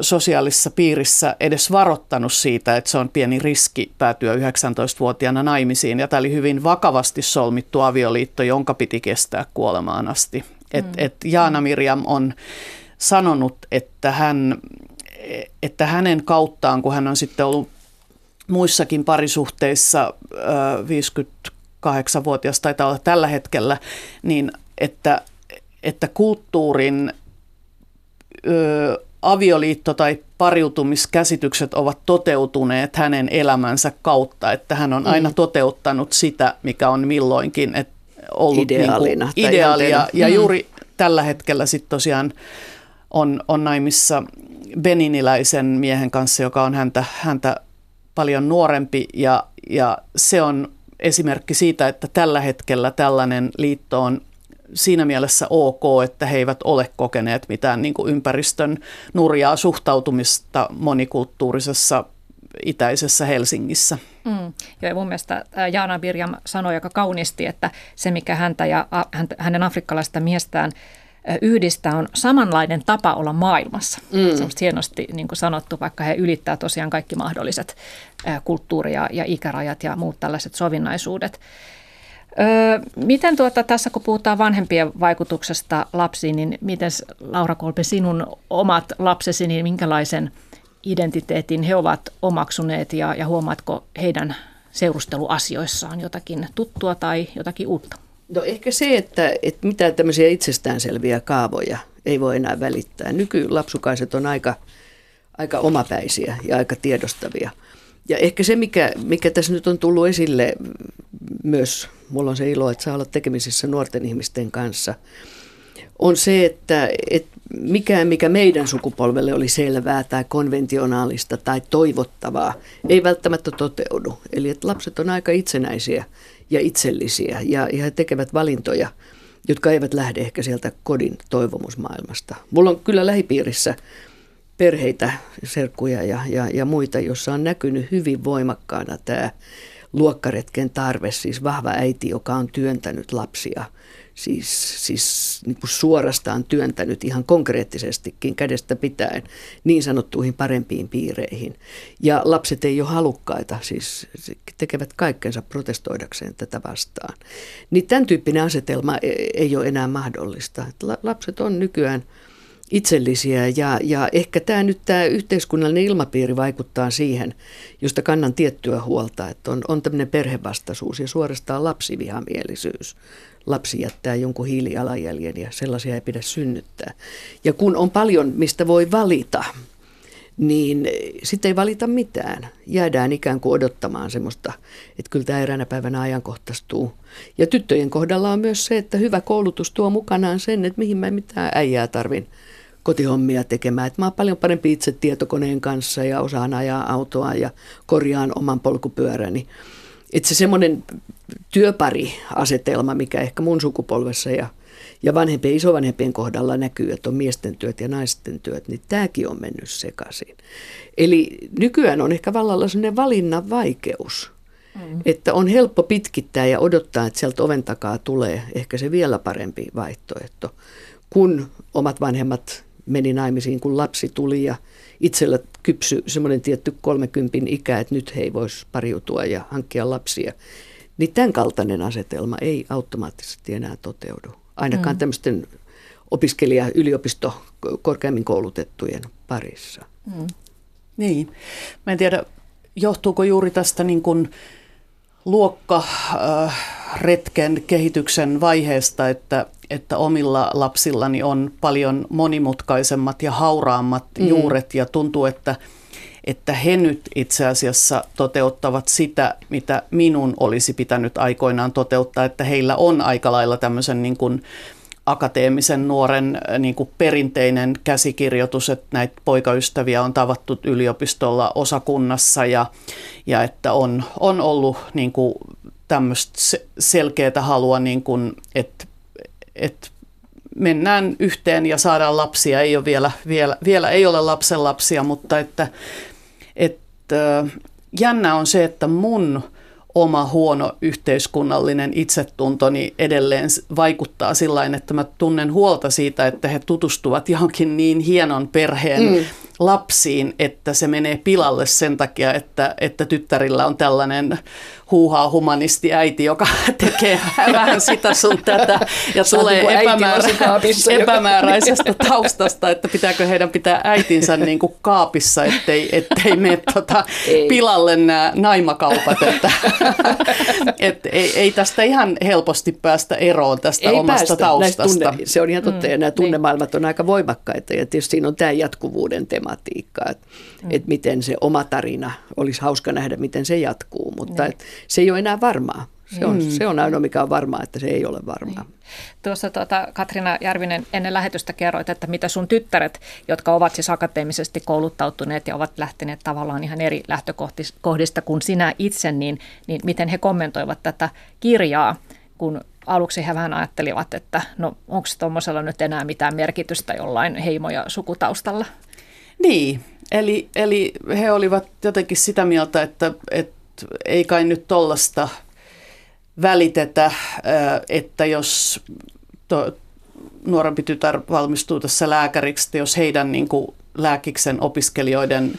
sosiaalisessa piirissä edes varoittanut siitä, että se on pieni riski päätyä 19-vuotiaana naimisiin. Ja tämä oli hyvin vakavasti solmittu avioliitto, jonka piti kestää kuolemaan asti. Et, mm. et Jaana Mirjam on sanonut, että, hän, että hänen kauttaan, kun hän on sitten ollut muissakin parisuhteissa, 58-vuotias taitaa olla tällä hetkellä, niin että, että kulttuurin ö, avioliitto- tai pariutumiskäsitykset ovat toteutuneet hänen elämänsä kautta, että hän on aina mm. toteuttanut sitä, mikä on milloinkin että ollut Ideaalina, niin ideaalia. Ja mm. juuri tällä hetkellä sitten tosiaan on, on naimissa beniniläisen miehen kanssa, joka on häntä, häntä paljon nuorempi ja, ja se on esimerkki siitä, että tällä hetkellä tällainen liitto on siinä mielessä ok, että he eivät ole kokeneet mitään niin kuin ympäristön nurjaa suhtautumista monikulttuurisessa itäisessä Helsingissä. Mm. Ja mun mielestä Jaana Birjam sanoi aika kauniisti, että se mikä häntä ja hänen afrikkalaista miestään yhdistää on samanlainen tapa olla maailmassa. Mm. Se on hienosti niin kuin sanottu, vaikka he ylittää tosiaan kaikki mahdolliset kulttuuri- ja, ja ikärajat ja muut tällaiset sovinnaisuudet. Öö, miten tuota, tässä kun puhutaan vanhempien vaikutuksesta lapsiin, niin miten Laura Kolpe sinun omat lapsesi, niin minkälaisen identiteetin he ovat omaksuneet ja, ja huomaatko heidän seurusteluasioissaan jotakin tuttua tai jotakin uutta? No ehkä se, että, että mitään tämmöisiä itsestäänselviä kaavoja ei voi enää välittää. Nykylapsukaiset on aika, aika omapäisiä ja aika tiedostavia. Ja ehkä se, mikä, mikä tässä nyt on tullut esille myös, mulla on se ilo, että saa olla tekemisissä nuorten ihmisten kanssa, on se, että, että mikään, mikä meidän sukupolvelle oli selvää tai konventionaalista tai toivottavaa, ei välttämättä toteudu. Eli että lapset on aika itsenäisiä ja itsellisiä ja, ja he tekevät valintoja, jotka eivät lähde ehkä sieltä kodin toivomusmaailmasta. Mulla on kyllä lähipiirissä perheitä, serkkuja ja, ja, ja muita, jossa on näkynyt hyvin voimakkaana tämä luokkaretken tarve, siis vahva äiti, joka on työntänyt lapsia siis, siis niin kuin suorastaan työntänyt ihan konkreettisestikin kädestä pitäen niin sanottuihin parempiin piireihin. Ja lapset ei ole halukkaita, siis tekevät kaikkensa protestoidakseen tätä vastaan. Niin tämän tyyppinen asetelma e, ei ole enää mahdollista. Lapset on nykyään itsellisiä ja, ja ehkä tämä nyt tämä yhteiskunnallinen ilmapiiri vaikuttaa siihen, josta kannan tiettyä huolta, että on, on tämmöinen perhevastaisuus ja suorastaan lapsivihamielisyys lapsi jättää jonkun hiilijalanjäljen ja sellaisia ei pidä synnyttää. Ja kun on paljon, mistä voi valita, niin sitten ei valita mitään. Jäädään ikään kuin odottamaan semmoista, että kyllä tämä eräänä päivänä ajankohtaistuu. Ja tyttöjen kohdalla on myös se, että hyvä koulutus tuo mukanaan sen, että mihin mä mitään äijää tarvin kotihommia tekemään. Että mä oon paljon parempi itse tietokoneen kanssa ja osaan ajaa autoa ja korjaan oman polkupyöräni. Että se semmoinen työpariasetelma, mikä ehkä mun sukupolvessa ja, ja vanhempien isovanhempien kohdalla näkyy, että on miesten työt ja naisten työt, niin tämäkin on mennyt sekaisin. Eli nykyään on ehkä vallalla sellainen valinnan vaikeus, mm. että on helppo pitkittää ja odottaa, että sieltä oven takaa tulee ehkä se vielä parempi vaihtoehto, kun omat vanhemmat meni naimisiin, kun lapsi tuli ja itsellä kypsy semmoinen tietty kolmekympin ikä, että nyt he ei voisi pariutua ja hankkia lapsia. Niin tämän kaltainen asetelma ei automaattisesti enää toteudu. Ainakaan mm. tämmöisten opiskelija, yliopisto, korkeammin koulutettujen parissa. Mm. Niin. Mä en tiedä, johtuuko juuri tästä niin kuin luokkaretken äh, kehityksen vaiheesta, että, että omilla lapsillani on paljon monimutkaisemmat ja hauraammat mm. juuret ja tuntuu, että – että he nyt itse asiassa toteuttavat sitä, mitä minun olisi pitänyt aikoinaan toteuttaa, että heillä on aika lailla tämmöisen niin kuin akateemisen nuoren äh, niin kuin perinteinen käsikirjoitus, että näitä poikaystäviä on tavattu yliopistolla osakunnassa ja, ja että on, on ollut niin kuin tämmöistä selkeää halua, niin kuin, että, että mennään yhteen ja saadaan lapsia. Ei ole vielä, vielä, vielä ei ole lapsen lapsia, mutta että että jännä on se, että mun oma huono yhteiskunnallinen itsetuntoni edelleen vaikuttaa sillä että mä tunnen huolta siitä, että he tutustuvat johonkin niin hienon perheen mm. lapsiin, että se menee pilalle sen takia, että, että tyttärillä on tällainen huuhaa humanisti äiti, joka tekee vähän sitä sun tätä ja tulee niin epämäärä, epämääräisestä taustasta, että pitääkö heidän pitää äitinsä niin kuin kaapissa, ettei, ettei mene tota pilalle nämä naimakaupat. Että, et ei, ei tästä ihan helposti päästä eroon tästä ei omasta päästä. taustasta. Tunne, se on ihan totta mm, ja nämä niin. tunnemaailmat on aika voimakkaita ja tietysti siinä on tämä jatkuvuuden tematiikka, että mm. et miten se oma tarina olisi hauska nähdä, miten se jatkuu, mutta niin. et se ei ole enää varmaa. Se on, mm. se on ainoa, mikä on varmaa, että se ei ole varmaa. Niin. Tuossa tuota, Katrina Järvinen ennen lähetystä kerroit, että mitä sun tyttäret, jotka ovat siis akateemisesti kouluttautuneet ja ovat lähteneet tavallaan ihan eri lähtökohdista kuin sinä itse, niin, niin miten he kommentoivat tätä kirjaa, kun aluksi he vähän ajattelivat, että no onko tuommoisella nyt enää mitään merkitystä jollain heimo- ja sukutaustalla? Niin, eli, eli he olivat jotenkin sitä mieltä, että, että ei kai nyt tollasta välitetä, että jos to, nuorempi tytär valmistuu tässä lääkäriksi, jos heidän niin kuin, lääkiksen opiskelijoiden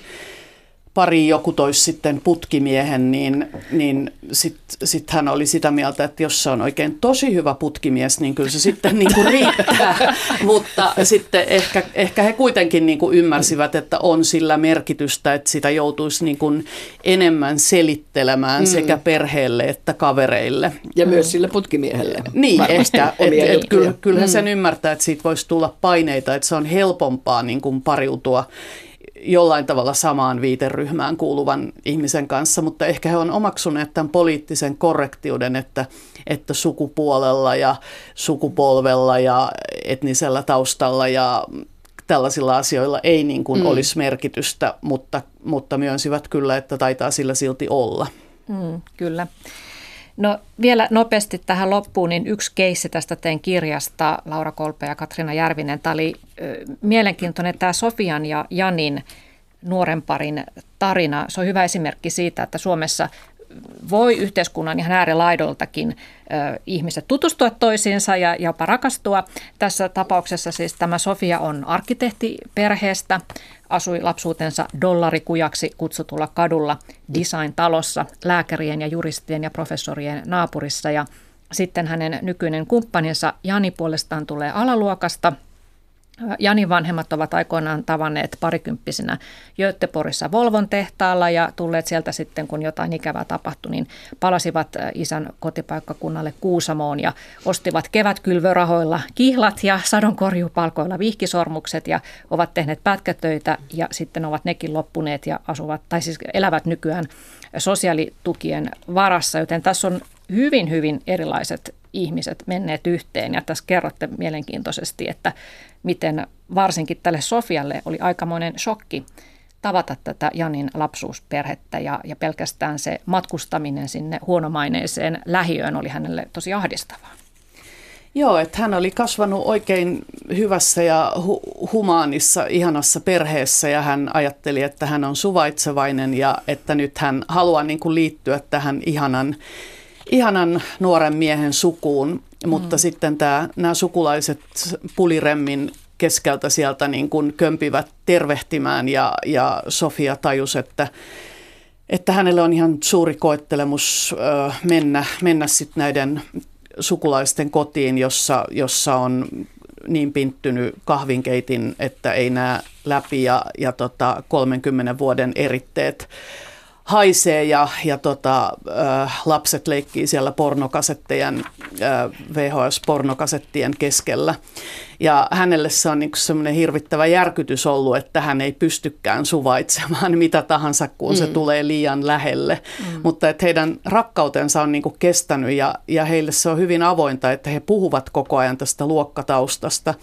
pari joku toisi sitten putkimiehen, niin, niin sitten sit hän oli sitä mieltä, että jos se on oikein tosi hyvä putkimies, niin kyllä se sitten niin kuin riittää. Mutta sitten ehkä, ehkä he kuitenkin niin kuin ymmärsivät, että on sillä merkitystä, että sitä joutuisi niin kuin enemmän selittelemään mm. sekä perheelle että kavereille. Ja myös sille putkimiehelle. Niin, ehkä. Et, et, kyllä, kyllähän mm. sen ymmärtää, että siitä voisi tulla paineita, että se on helpompaa niin kuin pariutua jollain tavalla samaan viiteryhmään kuuluvan ihmisen kanssa, mutta ehkä he on omaksuneet tämän poliittisen korrektiuden, että, että sukupuolella ja sukupolvella ja etnisellä taustalla ja tällaisilla asioilla ei niin kuin mm. olisi merkitystä, mutta, mutta myönsivät kyllä, että taitaa sillä silti olla. Mm, kyllä. No vielä nopeasti tähän loppuun, niin yksi keissi tästä teidän kirjasta, Laura Kolpe ja Katrina Järvinen. Tämä oli ö, mielenkiintoinen tämä Sofian ja Janin nuoren parin tarina. Se on hyvä esimerkki siitä, että Suomessa voi yhteiskunnan ihan äärilaidoltakin ihmiset tutustua toisiinsa ja jopa rakastua. Tässä tapauksessa siis tämä Sofia on arkkitehti perheestä, asui lapsuutensa dollarikujaksi kutsutulla kadulla design-talossa lääkärien ja juristien ja professorien naapurissa. Ja sitten hänen nykyinen kumppaninsa Jani puolestaan tulee alaluokasta – Janin vanhemmat ovat aikoinaan tavanneet parikymppisinä Göteborgissa Volvon tehtaalla ja tulleet sieltä sitten, kun jotain ikävää tapahtui, niin palasivat isän kotipaikkakunnalle Kuusamoon ja ostivat kevätkylvörahoilla kihlat ja sadonkorjupalkoilla vihkisormukset ja ovat tehneet pätkätöitä ja sitten ovat nekin loppuneet ja asuvat, tai siis elävät nykyään sosiaalitukien varassa, joten tässä on hyvin, hyvin erilaiset ihmiset menneet yhteen. Ja tässä kerrotte mielenkiintoisesti, että miten varsinkin tälle Sofialle oli aikamoinen shokki tavata tätä Janin lapsuusperhettä ja, ja pelkästään se matkustaminen sinne huonomaineeseen lähiöön oli hänelle tosi ahdistavaa. Joo, että hän oli kasvanut oikein hyvässä ja hu- humaanissa, ihanassa perheessä ja hän ajatteli, että hän on suvaitsevainen ja että nyt hän haluaa niin kuin liittyä tähän ihanan ihanan nuoren miehen sukuun, mutta mm. sitten tämä, nämä sukulaiset puliremmin keskeltä sieltä niin kuin kömpivät tervehtimään ja, ja Sofia tajus, että, että hänelle on ihan suuri koettelemus ö, mennä, mennä sitten näiden sukulaisten kotiin, jossa, jossa on niin pinttynyt kahvinkeitin, että ei näe läpi ja, ja tota 30 vuoden eritteet haisee ja, ja tota, äh, lapset leikkii siellä pornokasettejen, äh, VHS-pornokasettien keskellä. Ja hänelle se on niin semmoinen hirvittävä järkytys ollut, että hän ei pystykään suvaitsemaan mitä tahansa, kun mm. se tulee liian lähelle. Mm. Mutta että heidän rakkautensa on niin kuin kestänyt ja, ja heille se on hyvin avointa, että he puhuvat koko ajan tästä luokkataustasta.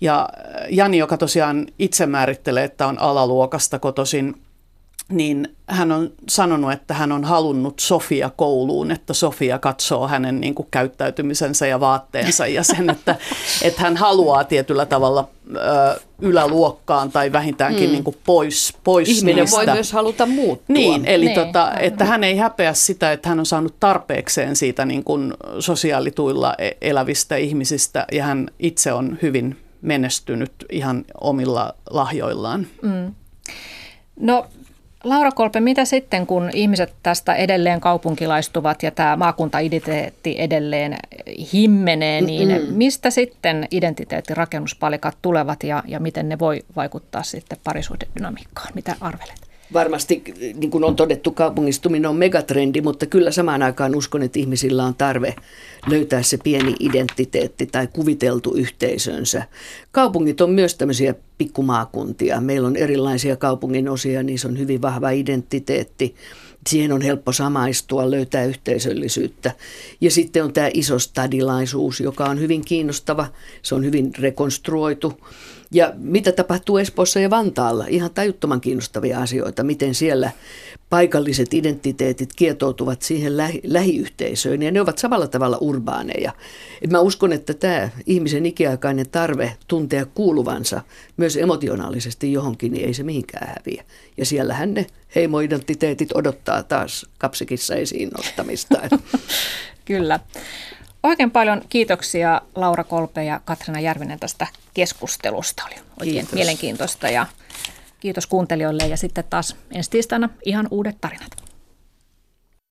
Ja Jani, joka tosiaan itse määrittelee, että on alaluokasta kotoisin, niin hän on sanonut, että hän on halunnut Sofia kouluun, että Sofia katsoo hänen niin kuin, käyttäytymisensä ja vaatteensa ja sen, että, että hän haluaa tietyllä tavalla ö, yläluokkaan tai vähintäänkin mm. niin kuin, pois, pois Ihminen niistä. voi myös haluta muuttua. Niin, eli niin. Tota, että hän ei häpeä sitä, että hän on saanut tarpeekseen siitä niin kuin, sosiaalituilla e-, elävistä ihmisistä ja hän itse on hyvin menestynyt ihan omilla lahjoillaan. Mm. No Laura Kolpe, mitä sitten, kun ihmiset tästä edelleen kaupunkilaistuvat ja tämä maakuntaidentiteetti edelleen himmenee, niin Mm-mm. mistä sitten identiteettirakennuspalikat tulevat ja, ja miten ne voi vaikuttaa sitten parisuhdedynamiikkaan? Mitä arvelet? Varmasti, niin kuin on todettu, kaupungistuminen on megatrendi, mutta kyllä samaan aikaan uskon, että ihmisillä on tarve löytää se pieni identiteetti tai kuviteltu yhteisönsä. Kaupungit on myös tämmöisiä pikkumaakuntia. Meillä on erilaisia kaupungin osia, niissä on hyvin vahva identiteetti. Siihen on helppo samaistua, löytää yhteisöllisyyttä. Ja sitten on tämä iso stadilaisuus, joka on hyvin kiinnostava. Se on hyvin rekonstruoitu. Ja mitä tapahtuu Espoossa ja Vantaalla? Ihan tajuttoman kiinnostavia asioita, miten siellä paikalliset identiteetit kietoutuvat siihen lähi- lähiyhteisöön ja ne ovat samalla tavalla urbaaneja. Et mä uskon, että tämä ihmisen ikiaikainen tarve tuntea kuuluvansa myös emotionaalisesti johonkin, niin ei se mihinkään häviä. Ja siellähän ne heimoidentiteetit odottaa taas kapsikissa esiin nostamista. Kyllä. Oikein paljon kiitoksia Laura Kolpe ja Katrina Järvinen tästä keskustelusta. Oli oikein Kiitos. mielenkiintoista ja kiitos kuuntelijoille ja sitten taas ensi tiistaina ihan uudet tarinat.